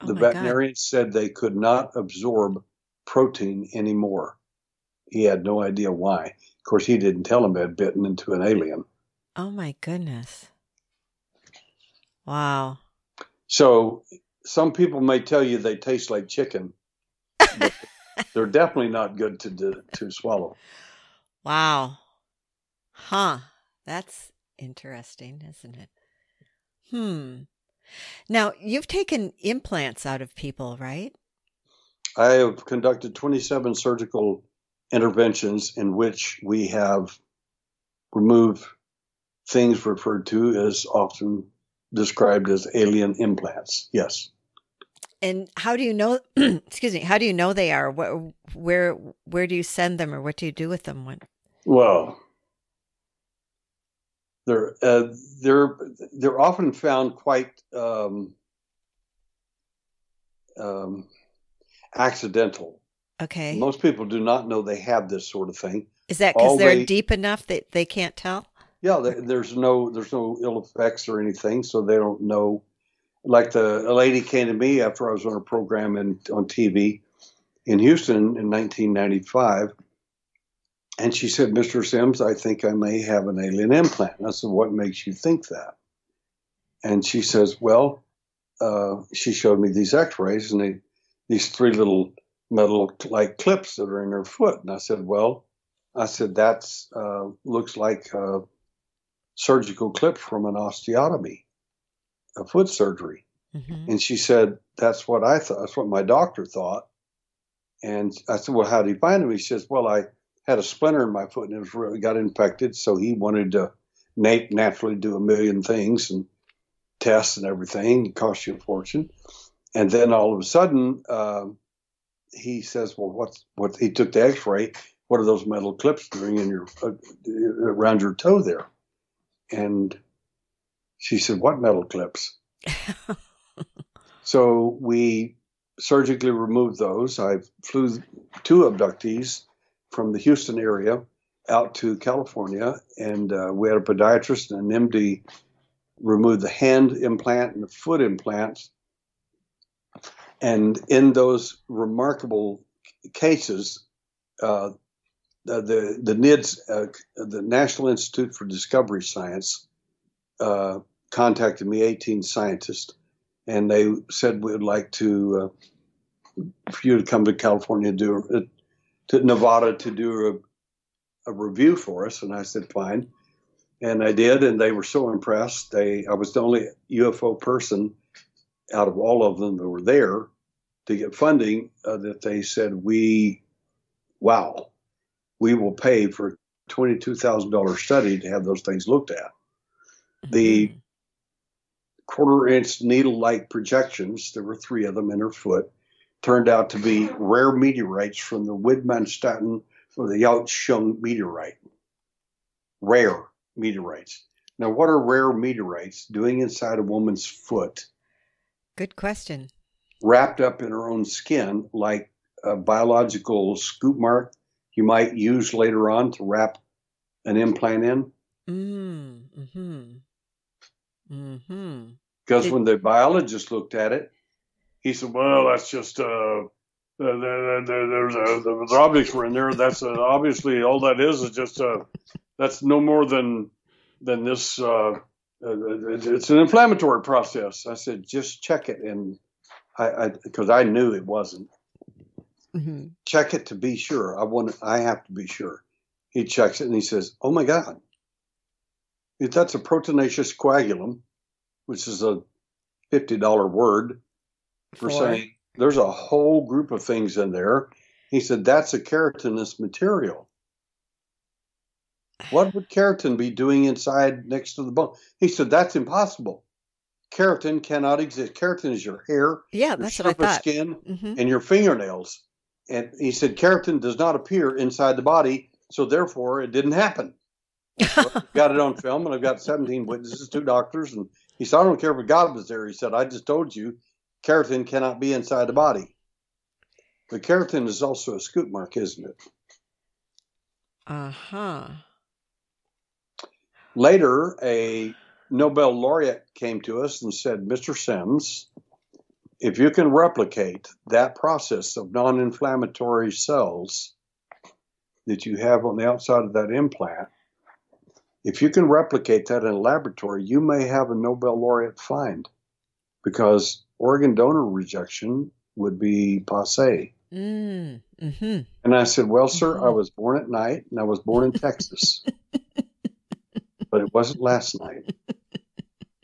Speaker 2: Oh the veterinarians said they could not absorb protein anymore. He had no idea why. Of course, he didn't tell him had bitten into an alien.
Speaker 1: Oh my goodness. Wow.
Speaker 2: So some people may tell you they taste like chicken, but they're definitely not good to to swallow.
Speaker 1: Wow. Huh. That's interesting, isn't it? Hmm. Now, you've taken implants out of people, right?
Speaker 2: I have conducted 27 surgical interventions in which we have removed things referred to as often described as alien implants. Yes.
Speaker 1: And how do you know? excuse me. How do you know they are? Where, where, where do you send them, or what do you do with them? When?
Speaker 2: Well, they're uh, they're they're often found quite um, um, accidental.
Speaker 1: Okay.
Speaker 2: Most people do not know they have this sort of thing.
Speaker 1: Is that because they're they, deep enough that they can't tell?
Speaker 2: yeah, there's no there's no ill effects or anything, so they don't know. Like the a lady came to me after I was on a program in, on TV in Houston in 1995, And she said, Mr. Sims, I think I may have an alien implant. And I said, What makes you think that? And she says, Well, uh, she showed me these x rays and they, these three little metal like clips that are in her foot. And I said, Well, I said, That's uh, looks like a surgical clip from an osteotomy, a foot surgery. Mm-hmm. And she said, That's what I thought. That's what my doctor thought. And I said, Well, how did he find him? He says, Well, I had a splinter in my foot and it was really got infected. So he wanted to nat- naturally do a million things and tests and everything. It cost you a fortune. And then all of a sudden, um, he says, "Well, what's what?" He took the X-ray. What are those metal clips doing in your uh, around your toe there? And she said, "What metal clips?" so we surgically removed those. I flew two abductees from the Houston area out to California, and uh, we had a podiatrist and an MD remove the hand implant and the foot implants. And in those remarkable cases, uh, the, the, the NIDS, uh, the National Institute for Discovery Science, uh, contacted me, 18 scientists, and they said we would like to uh, for you to come to California do to Nevada to do a, a review for us, and I said fine, and I did, and they were so impressed. They I was the only UFO person out of all of them that were there to get funding uh, that they said we, wow, we will pay for thousand dollar study to have those things looked at. Mm-hmm. The quarter inch needle like projections, there were three of them in her foot, turned out to be rare meteorites from the Widmanstätten or the Yautsheng meteorite. Rare meteorites. Now, what are rare meteorites doing inside a woman's foot?
Speaker 1: Good question.
Speaker 2: Wrapped up in her own skin, like a biological scoop mark you might use later on to wrap an implant in. Mm, hmm Mm-hmm. Because when the biologist looked at it, he said, "Well, that's just uh, there's a, the objects were in there. That's uh, obviously all that is is just uh, that's no more than than this. Uh, uh it's an inflammatory process." I said, "Just check it," and I because I, I, knew it wasn't. Mm-hmm. Check it to be sure. I want. I have to be sure. He checks it and he says, "Oh my God, if that's a proteinaceous coagulum, which is a $50 word for, for saying there's a whole group of things in there. He said, that's a keratinous material. What would keratin be doing inside next to the bone? He said, that's impossible. Keratin cannot exist. Keratin is your hair,
Speaker 1: yeah, that's I
Speaker 2: skin, mm-hmm. and your fingernails. And he said, keratin does not appear inside the body, so therefore it didn't happen got it on film, and I've got 17 witnesses, two doctors, and he said, "I don't care if God was there." He said, "I just told you, keratin cannot be inside the body." But keratin is also a scoop mark, isn't it?
Speaker 1: Uh huh.
Speaker 2: Later, a Nobel laureate came to us and said, "Mr. Sims." If you can replicate that process of non inflammatory cells that you have on the outside of that implant, if you can replicate that in a laboratory, you may have a Nobel laureate find because organ donor rejection would be passe. Mm, hmm And I said, Well, sir, mm-hmm. I was born at night and I was born in Texas, but it wasn't last night.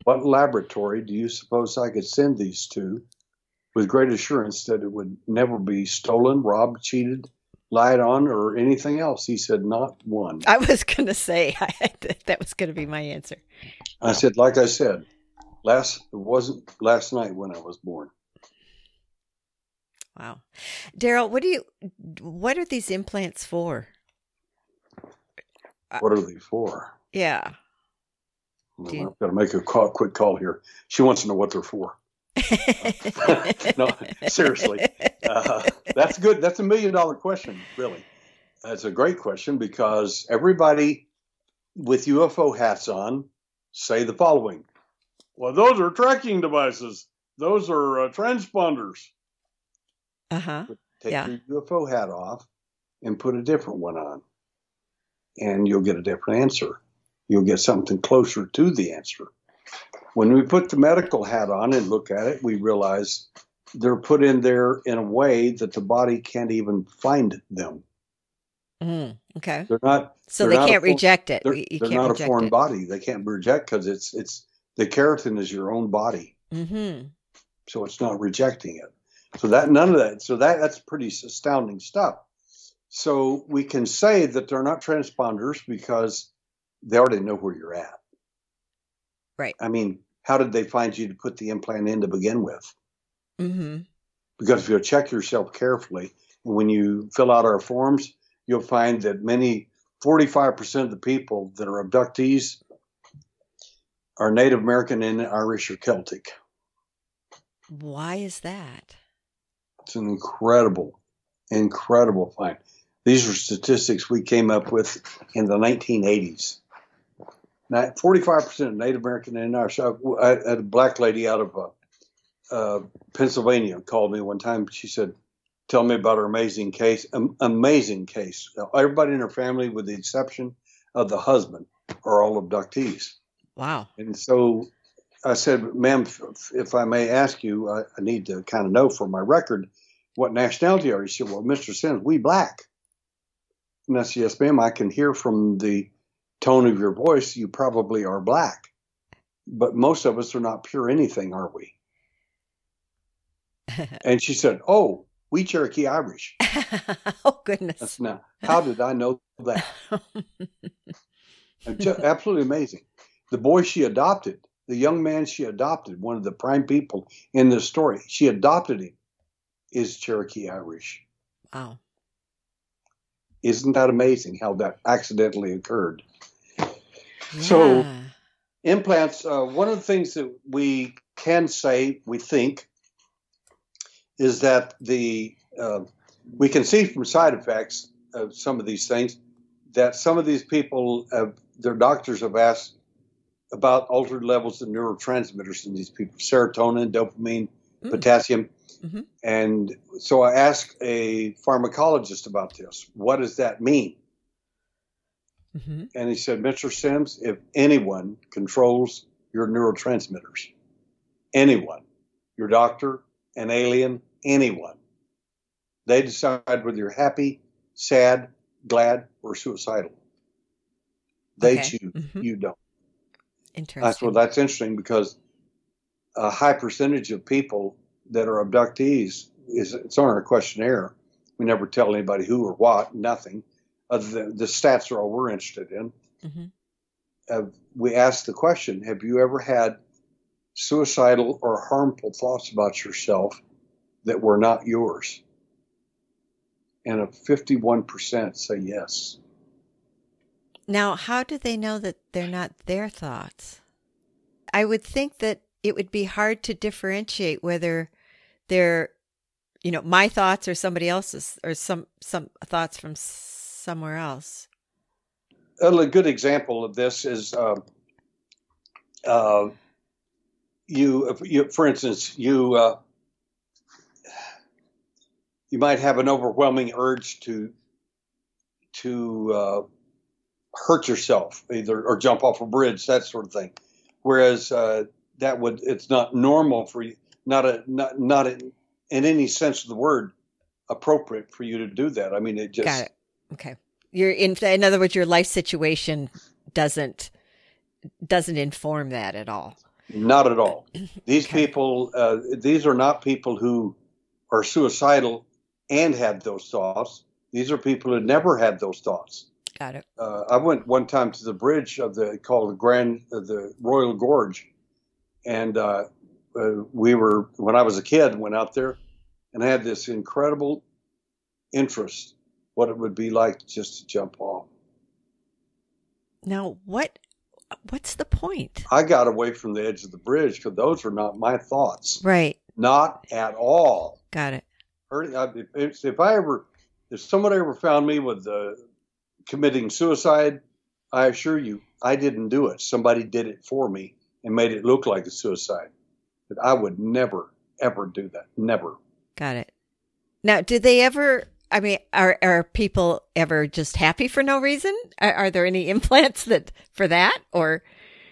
Speaker 2: What laboratory do you suppose I could send these to with great assurance that it would never be stolen, robbed, cheated, lied on or anything else. He said, not one.
Speaker 1: I was going to say that was going to be my answer.
Speaker 2: I said, like I said, last it wasn't last night when I was born.
Speaker 1: Wow, Derrel, what do you? What are these implants for?
Speaker 2: What are they for?
Speaker 1: Yeah.
Speaker 2: You... I've got to make a call, quick call here. She wants to know what they're for. no, seriously. Uh, that's good. That's a million dollar question, really. That's a great question because everybody with UFO hats on say the following Well, those are tracking devices, those are uh, transponders.
Speaker 1: Uh huh.
Speaker 2: Take
Speaker 1: yeah.
Speaker 2: your UFO hat off and put a different one on. and you'll get a different answer. You'll get something closer to the answer. When we put the medical hat on and look at it, we realize they're put in there in a way that the body can't even find them.
Speaker 1: Mm, okay.
Speaker 2: They're not.
Speaker 1: So
Speaker 2: they're
Speaker 1: they
Speaker 2: not
Speaker 1: can't reject it.
Speaker 2: They're, they're
Speaker 1: can't
Speaker 2: not a foreign
Speaker 1: it.
Speaker 2: body. They can't reject because it's it's the keratin is your own body,
Speaker 1: Mm-hmm.
Speaker 2: so it's not rejecting it. So that none of that. So that that's pretty astounding stuff. So we can say that they're not transponders because they already know where you're at.
Speaker 1: Right.
Speaker 2: I mean, how did they find you to put the implant in to begin with?
Speaker 1: Mm-hmm.
Speaker 2: Because if you'll check yourself carefully, when you fill out our forms, you'll find that many, 45% of the people that are abductees are Native American and Irish or Celtic.
Speaker 1: Why is that?
Speaker 2: It's an incredible, incredible find. These are statistics we came up with in the 1980s. Now, 45% of Native American in our I I had a black lady out of uh, uh, Pennsylvania called me one time. She said, "Tell me about her amazing case. Am- amazing case. Everybody in her family, with the exception of the husband, are all abductees."
Speaker 1: Wow.
Speaker 2: And so I said, ma'am, if, if I may ask you, I, I need to kind of know for my record what nationality are you? She said, well, Mr. Sims, we black. And I said, yes, ma'am, I can hear from the tone of your voice, you probably are black. But most of us are not pure anything, are we? And she said, oh, we Cherokee Irish.
Speaker 1: oh goodness.
Speaker 2: That's now, how did I know that? Absolutely amazing. The boy she adopted, the young man she adopted, one of the prime people in this story, she adopted him, is Cherokee Irish.
Speaker 1: wow.
Speaker 2: Isn't that amazing how that accidentally occurred? So- Implants, uh, one of the things that we can say, we think, is that the uh, we can see from side effects of some of these things that some of these people, have, their doctors have asked about altered levels of neurotransmitters in these people, serotonin, dopamine,
Speaker 1: Mm.
Speaker 2: potassium.
Speaker 1: Mhm.
Speaker 2: And so I asked a pharmacologist about this. What does that mean?
Speaker 1: hmm
Speaker 2: And he said, Mr. Sims, if anyone controls your neurotransmitters, anyone, your doctor, an alien, anyone, they decide whether you're happy, sad, glad, or suicidal. They
Speaker 1: Okay.
Speaker 2: choose.
Speaker 1: Mhm.
Speaker 2: You don't.
Speaker 1: Interesting.
Speaker 2: That's well, that's interesting because a high percentage of people that are abductees is it's on our questionnaire. We never tell anybody who or what, nothing. Other than the stats are all we're interested in.
Speaker 1: Mhm.
Speaker 2: Uh, we ask the question: Have you ever had suicidal or harmful thoughts about yourself that were not yours? And a fifty-one percent say yes.
Speaker 1: Now, how do they know that they're not their thoughts? I would think that it would be hard to differentiate whether they're, you know, my thoughts or somebody else's or some some thoughts from somewhere else.
Speaker 2: a good example of this is uh, uh, you, you, for instance, you uh, you might have an overwhelming urge to to uh, hurt yourself, either or jump off a bridge, that sort of thing. Whereas uh, that would it's not normal for you, not a not not in, in any sense of the word appropriate for you to do that. I mean, it just
Speaker 1: Got it. Okay. You're in in other words your life situation doesn't doesn't inform that at all.
Speaker 2: Not at all. These
Speaker 1: Okay.
Speaker 2: people, uh, these are not people who are suicidal and had those thoughts. These are people who never had those thoughts.
Speaker 1: Got it.
Speaker 2: Uh, I went one time to the bridge of the called the Grand, uh, the Royal Gorge, and uh, uh, we were when I was a kid went out there, and had this incredible interest what it would be like just to jump off.
Speaker 1: Now, what what's the point?
Speaker 2: I got away from the edge of the bridge because those are not my thoughts,
Speaker 1: Right.
Speaker 2: not at all.
Speaker 1: Got it.
Speaker 2: I- If, if I ever, if someone ever found me with uh, committing suicide, I assure you, I didn't do it. Somebody did it for me and made it look like a suicide. But I would never, ever do that. Never.
Speaker 1: Got it. Now, did they ever I mean, are are people ever just happy for no reason? Are, are there any implants that for that or?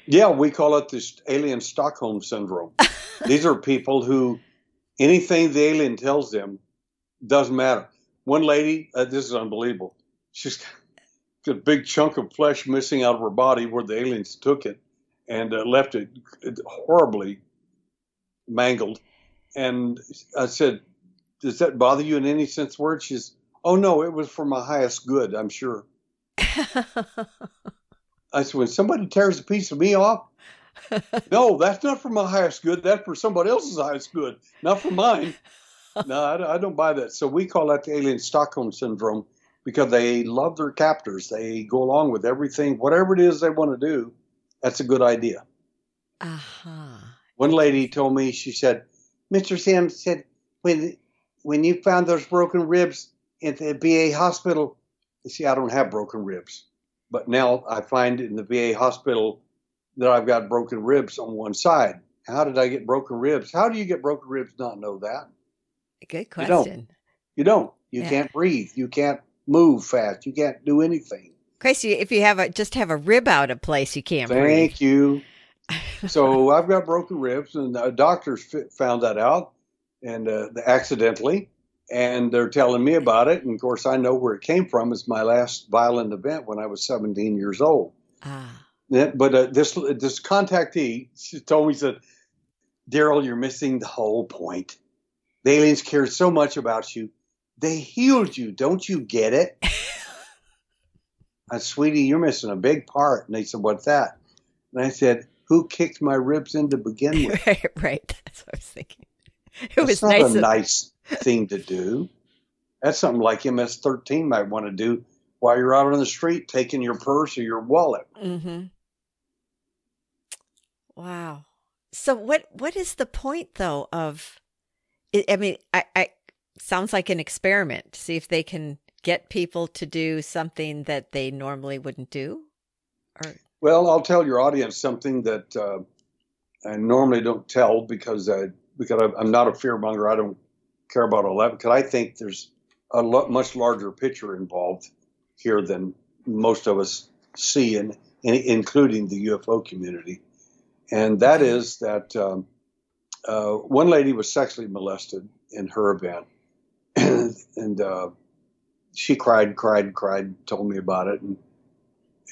Speaker 2: Yeah, we call it this alien Stockholm syndrome. These are people who anything the alien tells them doesn't matter. One lady, uh, this is unbelievable. She's got a big chunk of flesh missing out of her body where the aliens took it and uh, left it horribly mangled. And I said, "Does that bother you in any sense word?" She's, "Oh no, it was for my highest good, I'm sure." I said, "When somebody tears a piece of me off, no, that's not for my highest good. That's for somebody else's highest good, not for mine." no, I, I don't buy that. So we call that the alien Stockholm syndrome because they love their captors. They go along with everything, whatever it is they want to do. That's a good idea.
Speaker 1: Uh-huh.
Speaker 2: One lady told me, she said, Mr. Sam said, when when you found those broken ribs at the VA hospital, you see, I don't have broken ribs, but now I find in the VA hospital that I've got broken ribs on one side. How did I get broken ribs? How do you get broken ribs? Not know that.
Speaker 1: Good question.
Speaker 2: You don't. You, don't. you yeah. can't breathe. You can't move fast. You can't do anything.
Speaker 1: Crazy. If you have a just have a rib out of place, you can't.
Speaker 2: Thank breathe. you. so I've got broken ribs, and the doctors found that out, and uh, accidentally, and they're telling me about it. And of course, I know where it came from. It's my last violent event when I was 17 years old.
Speaker 1: Ah.
Speaker 2: But uh, this this contactee she told me said, Derrel, you're missing the whole point. The aliens cared so much about you. They healed you. Don't you get it? Said, sweetie, you're missing a big part. And they said, what's that? And I said, who kicked my ribs in to begin with?
Speaker 1: right, right. That's what I was thinking. It
Speaker 2: That's
Speaker 1: was
Speaker 2: not
Speaker 1: nice.
Speaker 2: a
Speaker 1: of-
Speaker 2: nice thing to do. That's something like MS-13 might want to do while you're out on the street taking your purse or your wallet.
Speaker 1: Mm-hmm. Wow. So what what is the point though of I mean, I, I sounds like an experiment to see if they can get people to do something that they normally wouldn't do. Or
Speaker 2: well, I'll tell your audience something that uh, I normally don't tell because I, because I'm not a fearmonger. I don't care about all that because I think there's a lo- much larger picture involved here than most of us see, and in, including the UFO community. And that is that um, uh, one lady was sexually molested in her event, and, and uh, she cried, cried, cried, told me about it, and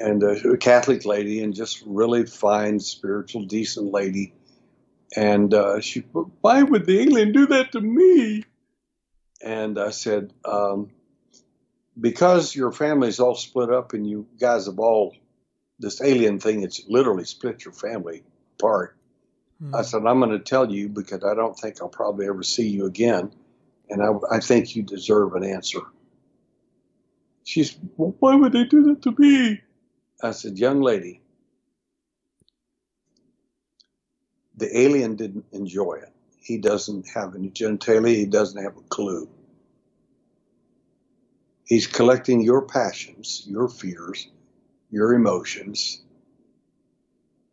Speaker 2: and a Catholic lady, and just really fine, spiritual, decent lady. And uh, she, why would the alien do that to me? And I said, um, because your family's all split up, and you guys have all this alien thing. It's literally split your family apart. Mm-hmm. I said, I'm going to tell you because I don't think I'll probably ever see you again. And I, I think you deserve an answer. She's, well, why would they do that to me? I said, young lady, the alien didn't enjoy it. He doesn't have any genitalia. He doesn't have a clue. He's collecting your passions, your fears, your emotions,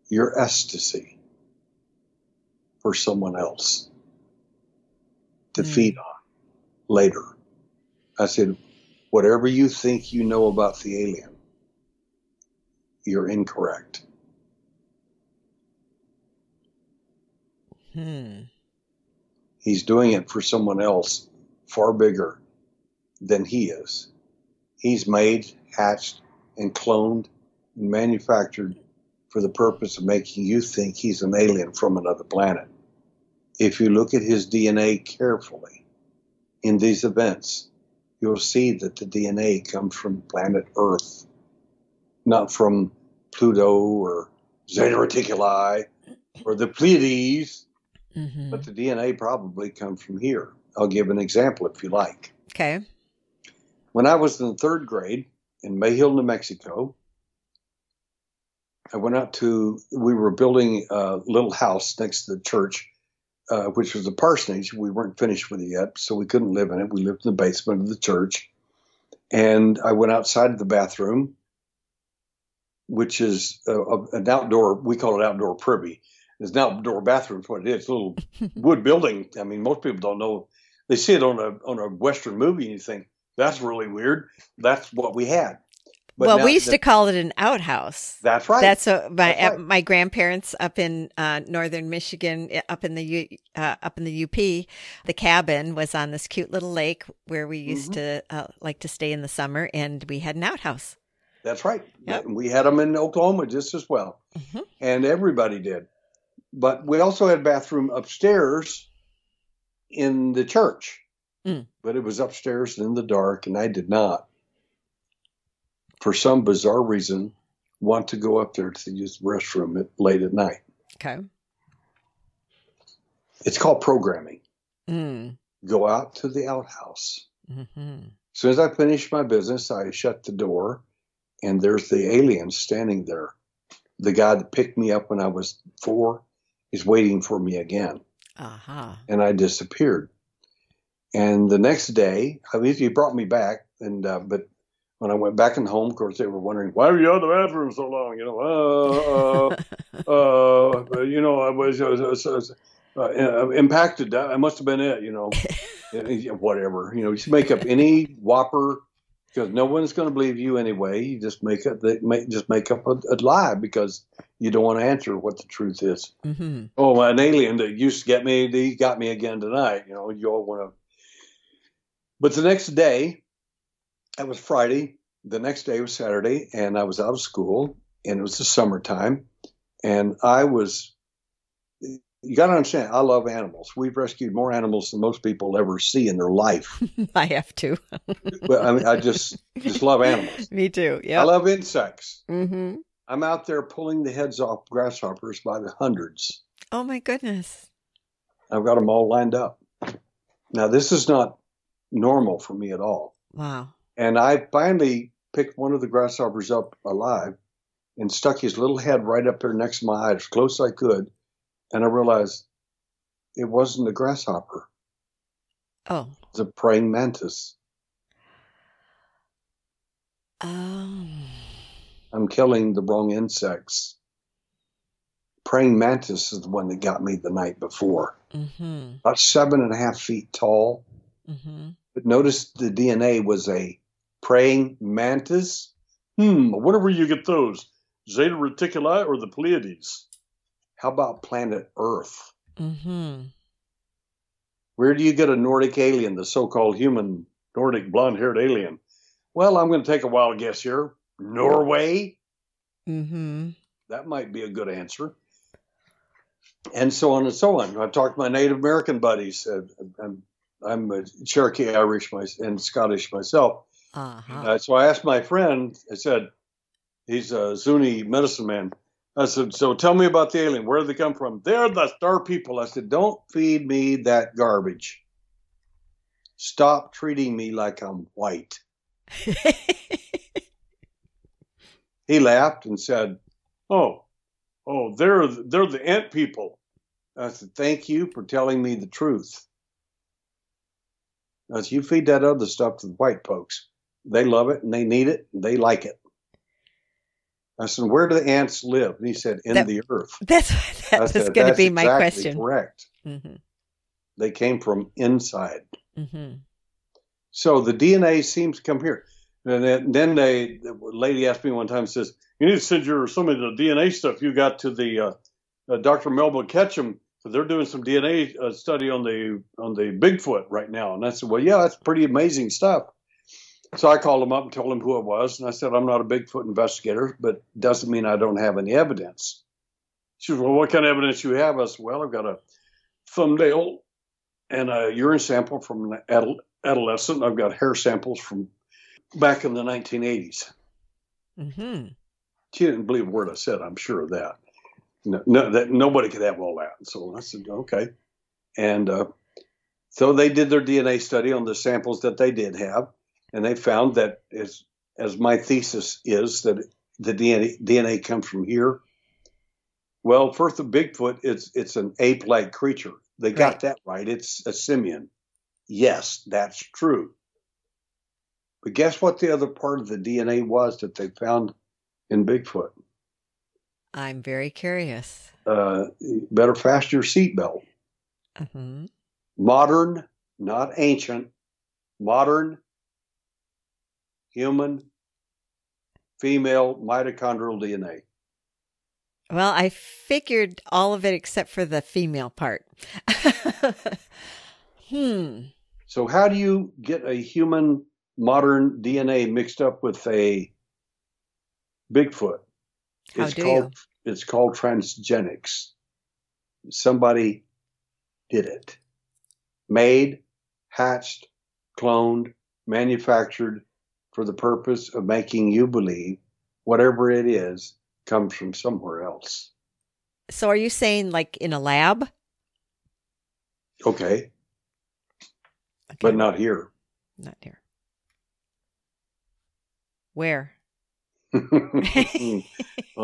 Speaker 2: your ecstasy for someone else to mm. feed on later. I said, whatever you think you know about the alien, you're incorrect.
Speaker 1: Hmm.
Speaker 2: He's doing it for someone else far bigger than he is. He's made, hatched, and cloned and manufactured for the purpose of making you think he's an alien from another planet. If you look at his DNA carefully in these events, you'll see that the DNA comes from planet Earth, not from Pluto or Zeta Reticuli or the Pleiades,
Speaker 1: mm-hmm.
Speaker 2: but the DNA probably comes from here. I'll give an example if you like.
Speaker 1: Okay.
Speaker 2: When I was in third grade in Mayhill, New Mexico, I went out to, we were building a little house next to the church, uh, which was a parsonage. We weren't finished with it yet, so we couldn't live in it. We lived in the basement of the church. And I went outside of the bathroom, which is a, a, an outdoor, we call it outdoor privy. It's an outdoor bathroom, what it is. It's a little wood building. I mean, most people don't know. They see it on a on a Western movie and you think, That's really weird. That's what we had.
Speaker 1: But well, we used the, to call it an outhouse.
Speaker 2: That's right.
Speaker 1: That's a, my that's right. my grandparents up in uh, northern Michigan, eh, up in the uh, up in the UP. The cabin was on this cute little lake where we used mm-hmm. to uh, like to stay in the summer, and we had an outhouse.
Speaker 2: That's right. Yep. We had them in Oklahoma just as well, mm-hmm. and everybody did. But we also had a bathroom upstairs in the church, mm. but it was upstairs and in the dark, and I did not for some bizarre reason, want to go up there to use the restroom at, late at night.
Speaker 1: Okay.
Speaker 2: It's called programming. Mm. Go out to the outhouse. Mm-hmm. As soon as I finish my business, I shut the door, and there's the alien standing there. The guy that picked me up when I was four is waiting for me again. Uh-huh. And I disappeared. And the next day, I mean, he brought me back, and uh, but when I went back in the home, of course, they were wondering why were you out of the bathroom so long? You know, uh, uh, uh, you know, I was, was uh, impacted. That I must have been it. You know, whatever. You know, just make up any whopper because no one's going to believe you anyway. You just make up, they make, just make up a, a, lie because you don't want to answer what the truth is. Mm-hmm. Oh, an alien that used to get me, he got me again tonight. You know, you all want to. But the next day, that was Friday. The next day was Saturday, and I was out of school, and it was the summertime, and I was. You got to understand, I love animals. We've rescued more animals than most people ever see in their life.
Speaker 1: I have to.
Speaker 2: but I mean, I just just love animals.
Speaker 1: Me too. Yeah.
Speaker 2: I love insects. Mm-hmm. I'm out there pulling the heads off grasshoppers by the hundreds.
Speaker 1: Oh my goodness!
Speaker 2: I've got them all lined up. Now this is not normal for me at all.
Speaker 1: Wow.
Speaker 2: And I finally picked one of the grasshoppers up alive and stuck his little head right up there next to my eye as close as I could. And I realized it wasn't a grasshopper.
Speaker 1: Oh.
Speaker 2: It's a praying mantis.
Speaker 1: Oh.
Speaker 2: I'm killing the wrong insects. Praying mantis is the one that got me the night before. Mm-hmm. About seven and a half feet tall. Mm-hmm. But notice the DNA was a praying mantis. Hmm, I wonder where you get those. Zeta Reticuli or the Pleiades? How about planet Earth? Mm-hmm. Where do you get a Nordic alien, the so called human Nordic blonde haired alien? Well, I'm going to take a wild guess here. Norway? Mm-hmm. That might be a good answer. And so on and so on. I've talked to my Native American buddies. I'm, I'm a Cherokee Irish and Scottish myself. Uh-huh. Uh, so I asked my friend, I said, he's a Zuni medicine man. I said, so tell me about the alien. Where did they come from? They're the star people. I said, don't feed me that garbage. Stop treating me like I'm white. he laughed and said, oh, oh, they're, they're the ant people. I said, thank you for telling me the truth. I said, you feed that other stuff to the white folks. They love it and they need it and they like it. I said, "Where do the ants live?" And he said, "In that, the earth."
Speaker 1: That's that was going to be my
Speaker 2: exactly
Speaker 1: question.
Speaker 2: Correct. Mm-hmm. They came from inside. Mm-hmm. So the DNA seems to come here. And then they, the lady asked me one time, says, "You need to send your some of the DNA stuff you got to the uh, uh, Dr. Melba Ketchum, because they're doing some DNA uh, study on the on the Bigfoot right now." And I said, "Well, yeah, that's pretty amazing stuff." So I called him up and told him who it was, and I said, I'm not a Bigfoot investigator, but doesn't mean I don't have any evidence. She said, Well, what kind of evidence you have? I said, Well, I've got a thumbnail and a urine sample from an adult, adolescent. I've got hair samples from back in the 1980s. Mm-hmm. She didn't believe a word I said. I'm sure of that. No, no, that nobody could have all that. So I said, okay. And uh, so they did their DNA study on the samples that they did have and they found that as as my thesis is that the DNA, DNA comes from here. Well, first of Bigfoot, it's it's an ape-like creature. They got right. that right. It's a simian. Yes, that's true. But guess what the other part of the DNA was that they found in Bigfoot?
Speaker 1: I'm very curious.
Speaker 2: Uh, better fasten your seatbelt. Mm-hmm. Modern, not ancient, modern human female mitochondrial DNA.
Speaker 1: Well, I figured all of it except for the female part. hmm.
Speaker 2: So, how do you get a human modern DNA mixed up with a Bigfoot?
Speaker 1: How
Speaker 2: it's
Speaker 1: do
Speaker 2: called it's called transgenics. Somebody did it. Made, hatched, cloned, manufactured for the purpose of making you believe whatever it is comes from somewhere else.
Speaker 1: So, are you saying like in a lab?
Speaker 2: Okay,
Speaker 1: Okay.
Speaker 2: but not here.
Speaker 1: Not here. Where?
Speaker 2: well,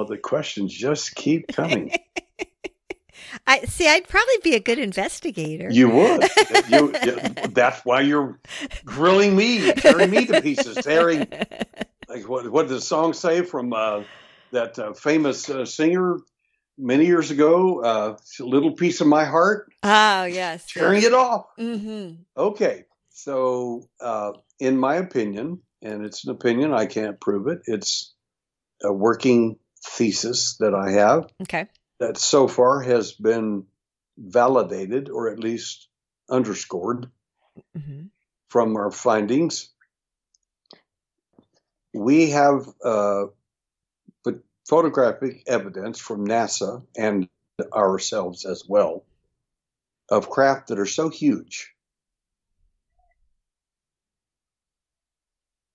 Speaker 2: the questions just keep coming.
Speaker 1: I see. I'd probably be a good investigator.
Speaker 2: You would. You, that's why you're grilling me, tearing me to pieces, tearing. Like what? What did the song say from uh, that uh, famous uh, singer many years ago? Uh, "Little piece of my heart,
Speaker 1: oh yes.
Speaker 2: tearing it off."
Speaker 1: Mm-hmm.
Speaker 2: Okay, so uh, in my opinion, and it's an opinion, I can't prove it. It's a working thesis that I have
Speaker 1: Okay.
Speaker 2: That so far has been validated or at least underscored
Speaker 1: hmm
Speaker 2: from our findings. We have uh, photographic evidence from NASA and ourselves as well of craft that are so huge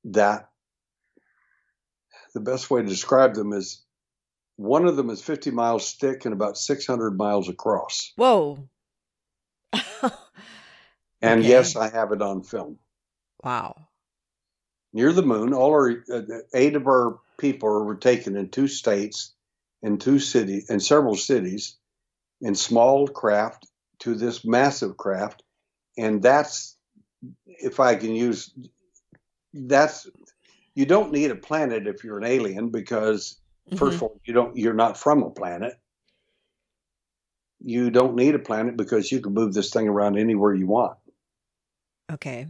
Speaker 2: that the best way to describe them is one of them is 50 miles thick and about 600 miles across.
Speaker 1: Whoa.
Speaker 2: And
Speaker 1: Okay.
Speaker 2: yes, I have it on film.
Speaker 1: wow.
Speaker 2: Near the moon, all our uh, eight of our people were taken in two states, in two cities, in several cities, in small craft to this massive craft, and that's, if I can use, that's, you don't need a planet if you're an alien because First of all, you don't you're not from a planet. You don't need a planet because you can move this thing around anywhere you want.
Speaker 1: Okay.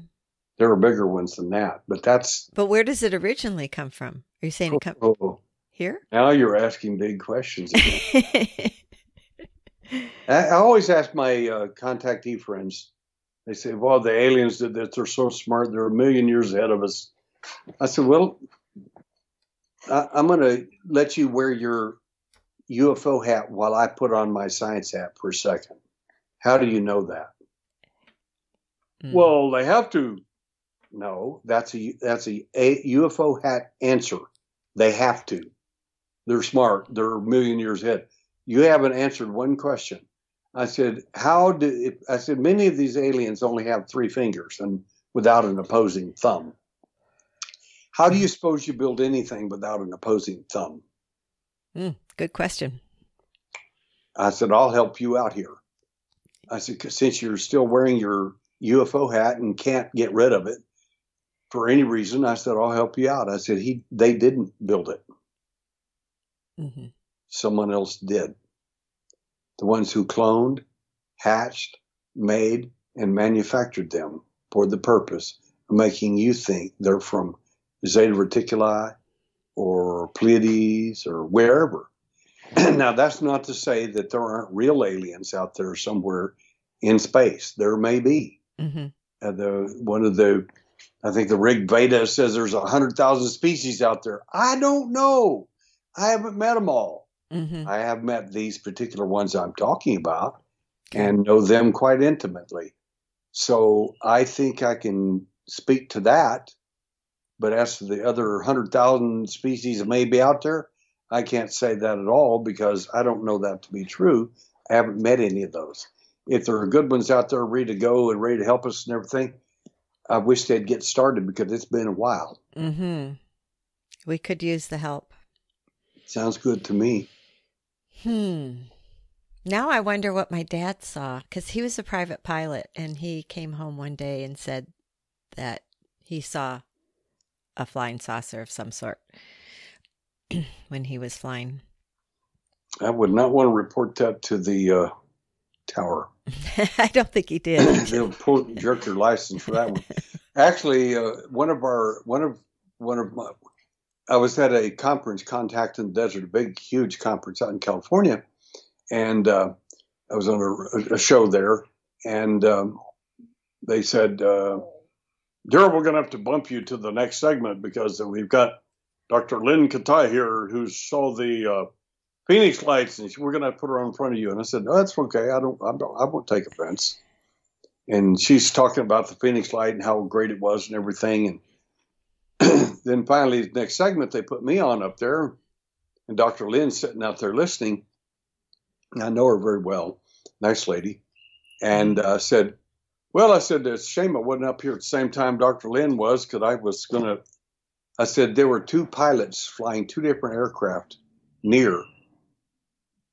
Speaker 2: There are bigger ones than that, but that's
Speaker 1: But where does it originally come from? Are you saying it come
Speaker 2: oh,
Speaker 1: here?
Speaker 2: now you're asking big questions. Again. I, I always ask my uh, contactee friends. They say, "Well, the aliens did this. They're so smart. They're a million years ahead of us." I said, "Well, I, I'm going to let you wear your UFO hat while I put on my science hat for a second. How do you know that?"
Speaker 1: Mm.
Speaker 2: Well, they have to. No, that's a that's a, a UFO hat answer. They have to. They're smart. They're a million years ahead. You haven't answered one question. I said, how do I said many of these aliens only have three fingers and without an opposing thumb. How do you suppose you build anything without an opposing thumb?
Speaker 1: Mm, good question.
Speaker 2: I said, I'll help you out here. I said, since you're still wearing your UFO hat and can't get rid of it for any reason, I said, I'll help you out. I said, he, they didn't build it.
Speaker 1: hmm
Speaker 2: Someone else did. The ones who cloned, hatched, made, and manufactured them for the purpose of making you think they're from Zeta Reticuli or Pleiades or wherever. now, that's not to say that there aren't real aliens out there somewhere in space. There may be.
Speaker 1: hmm
Speaker 2: Uh, the one of the, I think the Rig Veda says there's hundred thousand species out there. I don't know. I haven't met them all.
Speaker 1: hmm
Speaker 2: I have met these particular ones I'm talking about and know them quite intimately. So I think I can speak to that. But as to the other 100,000 species that may be out there, I can't say that at all because I don't know that to be true. I haven't met any of those. If there are good ones out there ready to go and ready to help us and everything, I wish they'd get started because it's been a while.
Speaker 1: Mm-hmm. We could use the help.
Speaker 2: Sounds good to me.
Speaker 1: Hmm. Now I wonder what my dad saw because he was a private pilot and he came home one day and said that he saw a flying saucer of some sort when he was flying.
Speaker 2: I would not want to report that to the uh, tower.
Speaker 1: I don't think he did.
Speaker 2: They'll pull, jerk your license for that one. Actually, uh, one of our one of one of my, I was at a conference, Contact in the Desert, a big, huge conference out in California, and uh, I was on a, a, show there, and um, they said, uh, Derrel, we're going to have to bump you to the next segment because we've got Dr. Lynne Kitei here who saw the uh, Phoenix lights, and we're going to put her in front of you. And I said, no, that's okay. I don't, I don't, I won't take offense. And she's talking about the Phoenix light and how great it was and everything. And then finally, the next segment, they put me on up there, and Dr. Lynne sitting out there listening. I know her very well, nice lady, and uh, said, "Well, I said it's a shame I wasn't up here at the same time Dr. Lynne was, because I was going to." I said there were two pilots flying two different aircraft near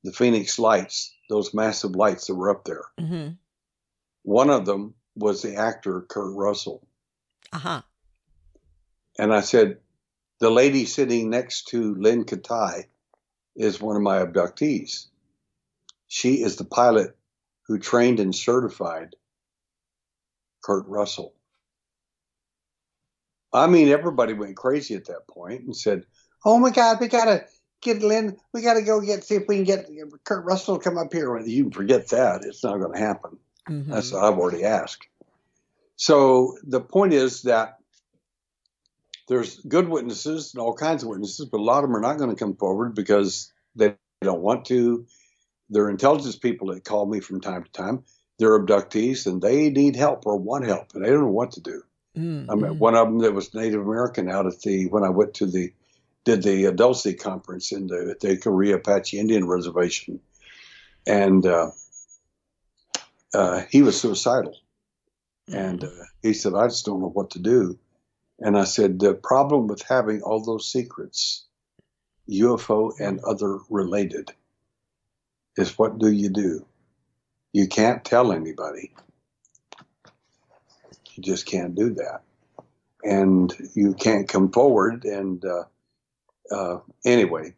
Speaker 2: the Phoenix lights, those massive lights that were up there. Mm-hmm. One of them was the actor Kurt Russell.
Speaker 1: Uh huh.
Speaker 2: And I said, the lady sitting next to Lynne Kitei is one of my abductees. She is the pilot who trained and certified Kurt Russell. I mean, everybody went crazy at that point and said, "Oh my God, we gotta get Lynne. We gotta go get see if we can get Kurt Russell to come up here." You can forget that; it's not going to happen. Mm-hmm. That's what I've already asked. So the point is that there's good witnesses and all kinds of witnesses, but a lot of them are not going to come forward because they don't want to. They're intelligence people that call me from time to time. They're abductees and they need help or want help and they don't know what to do. Mm-hmm. I met one of them that was Native American out at the when I went to the did the Dulce conference in the the Jicarilla Apache Indian Reservation, and uh, uh, he was suicidal, and uh, he said, "I just don't know what to do." And I said, "The problem with having all those secrets, UFO and other related, is what do you do? You can't tell anybody." You just can't do that. And you can't come forward. And uh, uh, anyway,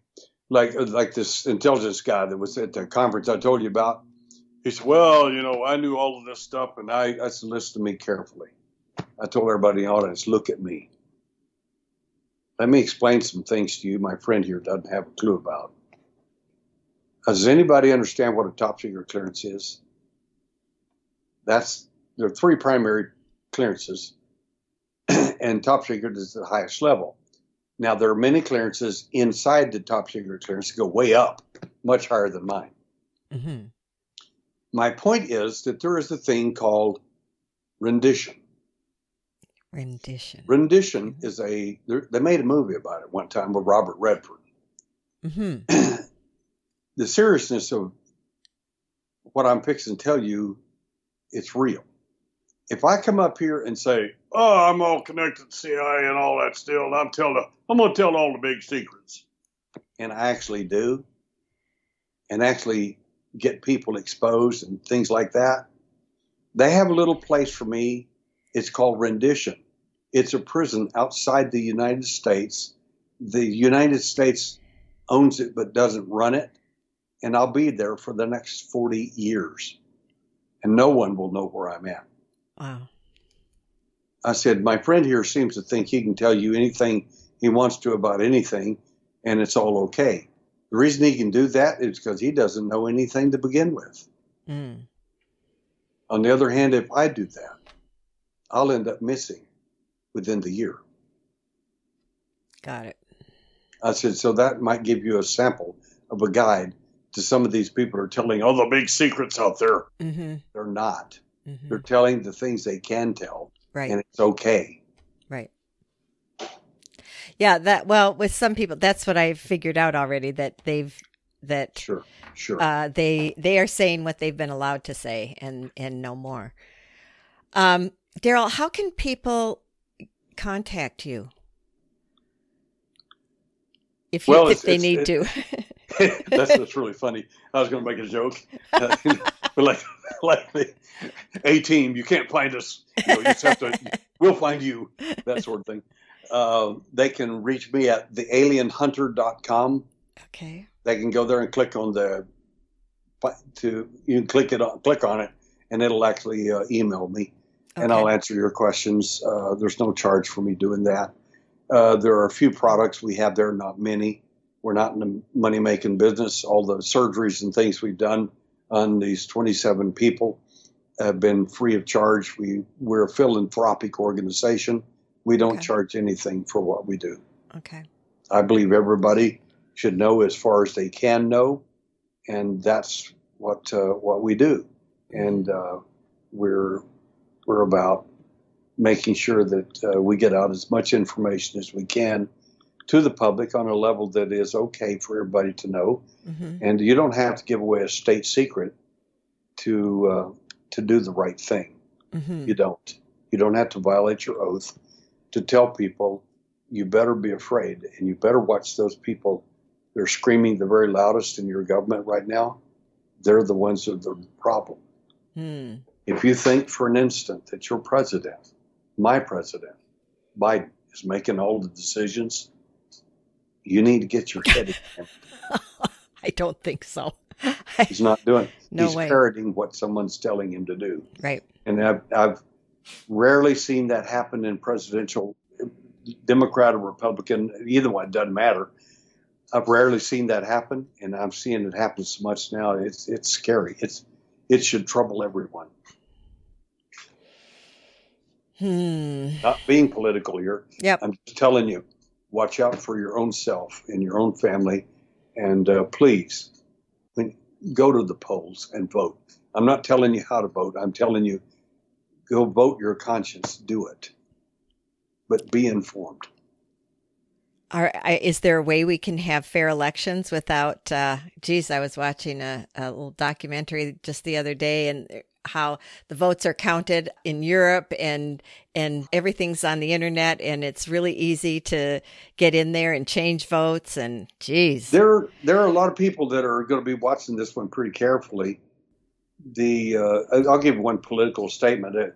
Speaker 2: like like this intelligence guy that was at the conference I told you about, he said, "Well, you know, I knew all of this stuff, and I, I said, listen to me carefully." I told everybody in the audience, "Look at me. Let me explain some things to you. My friend here doesn't have a clue about." Does anybody understand what a top secret clearance is? That's there are three primary clearances, and top secret is the highest level. Now, there are many clearances inside the top secret clearance that go way up, much higher than mine. Mm-hmm. My point is that there is a thing called rendition.
Speaker 1: Rendition.
Speaker 2: Rendition mm-hmm. is a, they made a movie about it one time with Robert Redford. Mm-hmm. the seriousness of what I'm fixing to tell you, it's real if I come up here and say, "Oh, I'm all connected to CIA and all that still," and I'm telling, I'm going to tell all the big secrets, and I actually do, and actually get people exposed and things like that, they have a little place for me. It's called rendition. It's a prison outside the United States. The United States owns it but doesn't run it, and I'll be there for the next 40 years, and no one will know where I'm at. Wow. I said, My friend here seems to think he can tell you anything he wants to about anything, and it's all okay. The reason he can do that is because he doesn't know anything to begin with. Mm. On the other hand, if I do that, I'll end up missing within the year.
Speaker 1: Got it.
Speaker 2: I said, so that might give you a sample of a guide to some of these people are telling all the big secrets out there. Mm-hmm. They're not. Mm-hmm. They're telling the things they can tell.
Speaker 1: Right.
Speaker 2: And it's okay.
Speaker 1: Right. Yeah, that well, with some people that's what I've figured out already that they've that
Speaker 2: sure, sure.
Speaker 1: Uh, they they are saying what they've been allowed to say and and no more. Um, Derrel, how can people contact you if you, well, if they need to?
Speaker 2: that's that's really funny. I was going to make a joke, but like like the A team, you can't find us. You, know, you just have to. We'll find you. That sort of thing. Uh, they can reach me at thealienhunter.com.
Speaker 1: Okay.
Speaker 2: They can go there and click on the to you can click it on click on it, and it'll actually uh, email me, okay. and I'll answer your questions. Uh, there's no charge for me doing that. Uh, there are a few products we have there, not many. We're not in the money making business. All the surgeries and things we've done on these 27 people have been free of charge. We, we're a philanthropic organization. We don't
Speaker 1: Okay.
Speaker 2: charge anything for what we do.
Speaker 1: Okay.
Speaker 2: I believe everybody should know as far as they can know, and that's what uh, what we do. And uh, we're we're about making sure that uh, we get out as much information as we can to the public on a level that is okay for everybody to know.
Speaker 1: hmm
Speaker 2: And you don't have to give away a state secret to uh, to do the right thing.
Speaker 1: hmm
Speaker 2: You don't. You don't have to violate your oath to tell people you better be afraid and you better watch those people that are screaming the very loudest in your government right now. They're the ones that are the problem.
Speaker 1: Hmm.
Speaker 2: If you think for an instant that your president, my president, Biden, is making all the decisions, you need to get your head in.
Speaker 1: I don't think so.
Speaker 2: He's not doing it.
Speaker 1: No
Speaker 2: He's
Speaker 1: way.
Speaker 2: parroting what someone's telling him to do.
Speaker 1: right.
Speaker 2: and I've, I've rarely seen that happen in presidential Democrat or Republican, either one doesn't matter. I've rarely seen that happen, and I'm seeing it happen so much now. It's it's scary. It's it should trouble everyone.
Speaker 1: Hmm.
Speaker 2: Not being political here.
Speaker 1: Yeah.
Speaker 2: I'm just telling you, watch out for your own self and your own family, and uh, please, go to the polls and vote. I'm not telling you how to vote. I'm telling you, go vote your conscience. Do it, but be informed.
Speaker 1: Are, is there a way we can have fair elections without? Uh, geez, I was watching a, a little documentary just the other day, and how the votes are counted in Europe, and and everything's on the internet, and it's really easy to get in there and change votes. And geez,
Speaker 2: There, there are a lot of people that are going to be watching this one pretty carefully. The uh, I'll give one political statement. Uh,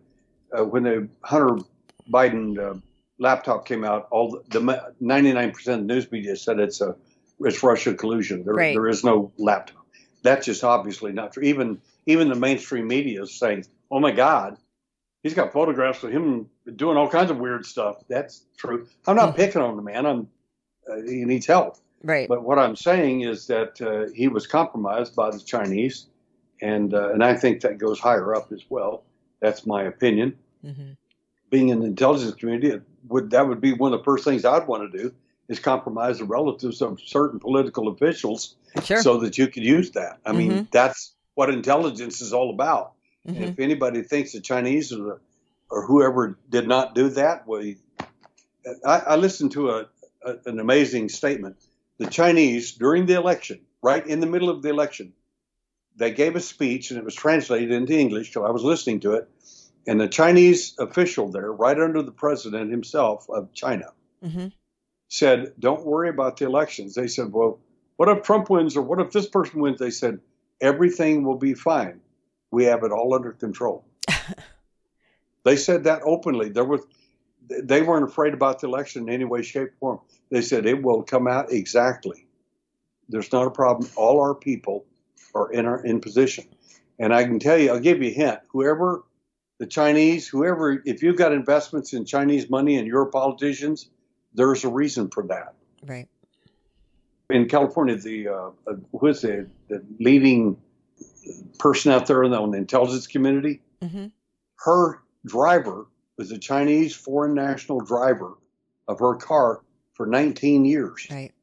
Speaker 2: uh, when the Hunter Biden uh, laptop came out, all the ninety nine percent of the news media said it's a it's Russia collusion. There,
Speaker 1: Right.
Speaker 2: there is no laptop. That's just obviously not true. Even even the mainstream media is saying, "Oh my God, he's got photographs of him doing all kinds of weird stuff." That's true. I'm not
Speaker 1: Mhm.
Speaker 2: picking on the man. I'm uh, he needs help.
Speaker 1: right?
Speaker 2: But what I'm saying is that uh, he was compromised by the Chinese, and uh, and I think that goes higher up as well. That's my opinion.
Speaker 1: Mm-hmm.
Speaker 2: Being in the intelligence community, it would that would be one of the first things I'd want to do is compromise the relatives of certain political officials
Speaker 1: Sure.
Speaker 2: so that you could use that. I mean,
Speaker 1: Mhm.
Speaker 2: that's what intelligence is all about.
Speaker 1: Mhm.
Speaker 2: And if anybody thinks the Chinese or, or whoever did not do that, well, I, I listened to a, a, an amazing statement. The Chinese, during the election, right in the middle of the election, they gave a speech and it was translated into English, so I was listening to it. And the Chinese official there, right under the president himself of China,
Speaker 1: hmm
Speaker 2: said, Don't worry about the elections. They said, Well, what if Trump wins or what if this person wins? They said, Everything will be fine. We have it all under control. they said that openly. There was they weren't afraid about the election in any way, shape, or form. They said it will come out exactly. There's not a problem. All our people are in our in position. And I can tell you, I'll give you a hint. Whoever the Chinese, whoever, if you've got investments in Chinese money and you're politicians, there's a reason for that.
Speaker 1: Right.
Speaker 2: In California, the uh, uh, who is the, the leading person out there in the, on the intelligence community?
Speaker 1: Mm-hmm.
Speaker 2: Her driver was a Chinese foreign national driver of her car for 19 years.
Speaker 1: Right.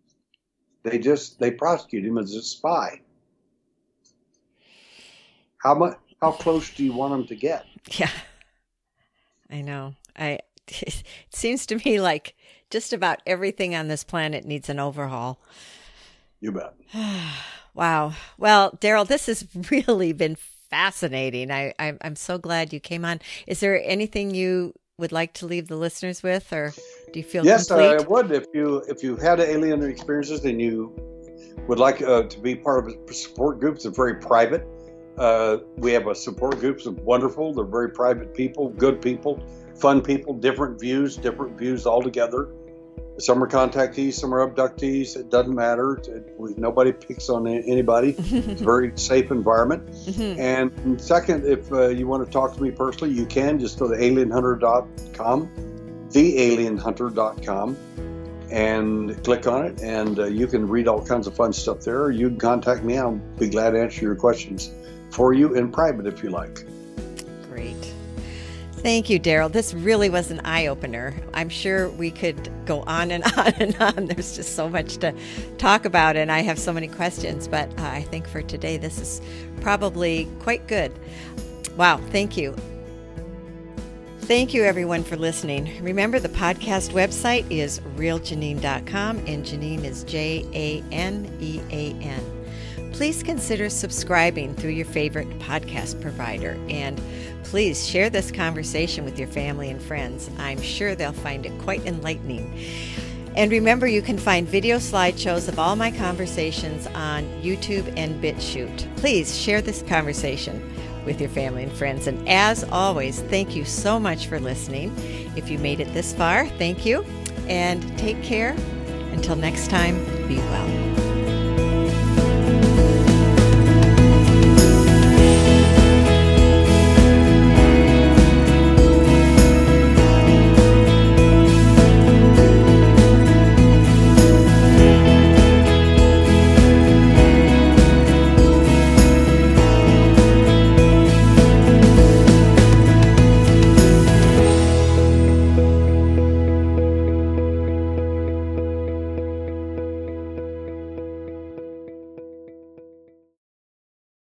Speaker 2: They just they prosecute him as a spy. How much? How close do you want them to get?
Speaker 1: Yeah. I know. I it seems to me like just about everything on this planet needs an overhaul.
Speaker 2: You bet.
Speaker 1: wow. Well, Derrel, this has really been fascinating. I, I I'm so glad you came on. Is there anything you would like to leave the listeners with, or do you feel
Speaker 2: Yes,
Speaker 1: complete?
Speaker 2: I would. If you if you had alien experiences and you would like uh, to be part of a support group, it's very private. Uh, we have a support group. It's wonderful. They're very private people, good people, fun people, different views, different views altogether. Some are contactees, some are abductees. It doesn't matter. It, we, nobody picks on anybody. It's a very safe environment.
Speaker 1: Mhm.
Speaker 2: And second, if uh, you want to talk to me personally, you can just go to alienhunter.com thealienhunter.com and click on it, and uh, you can read all kinds of fun stuff there. You can contact me. I'll be glad to answer your questions for you in private if you like.
Speaker 1: Great. Thank you, Derrel. This really was an eye opener. I'm sure we could go on and on and on. There's just so much to talk about, and I have so many questions, but uh, I think for today, this is probably quite good. Wow, thank you. Thank you, everyone, for listening. Remember, the podcast website is realjanean.com, and Janean is J A N E A N. Please consider subscribing through your favorite podcast provider, and please share this conversation with your family and friends. I'm sure they'll find it quite enlightening. And remember, you can find video slideshows of all my conversations on YouTube and BitChute. Please share this conversation with your family and friends. And as always, thank you so much for listening. If you made it this far, thank you and take care. Until next time, be well.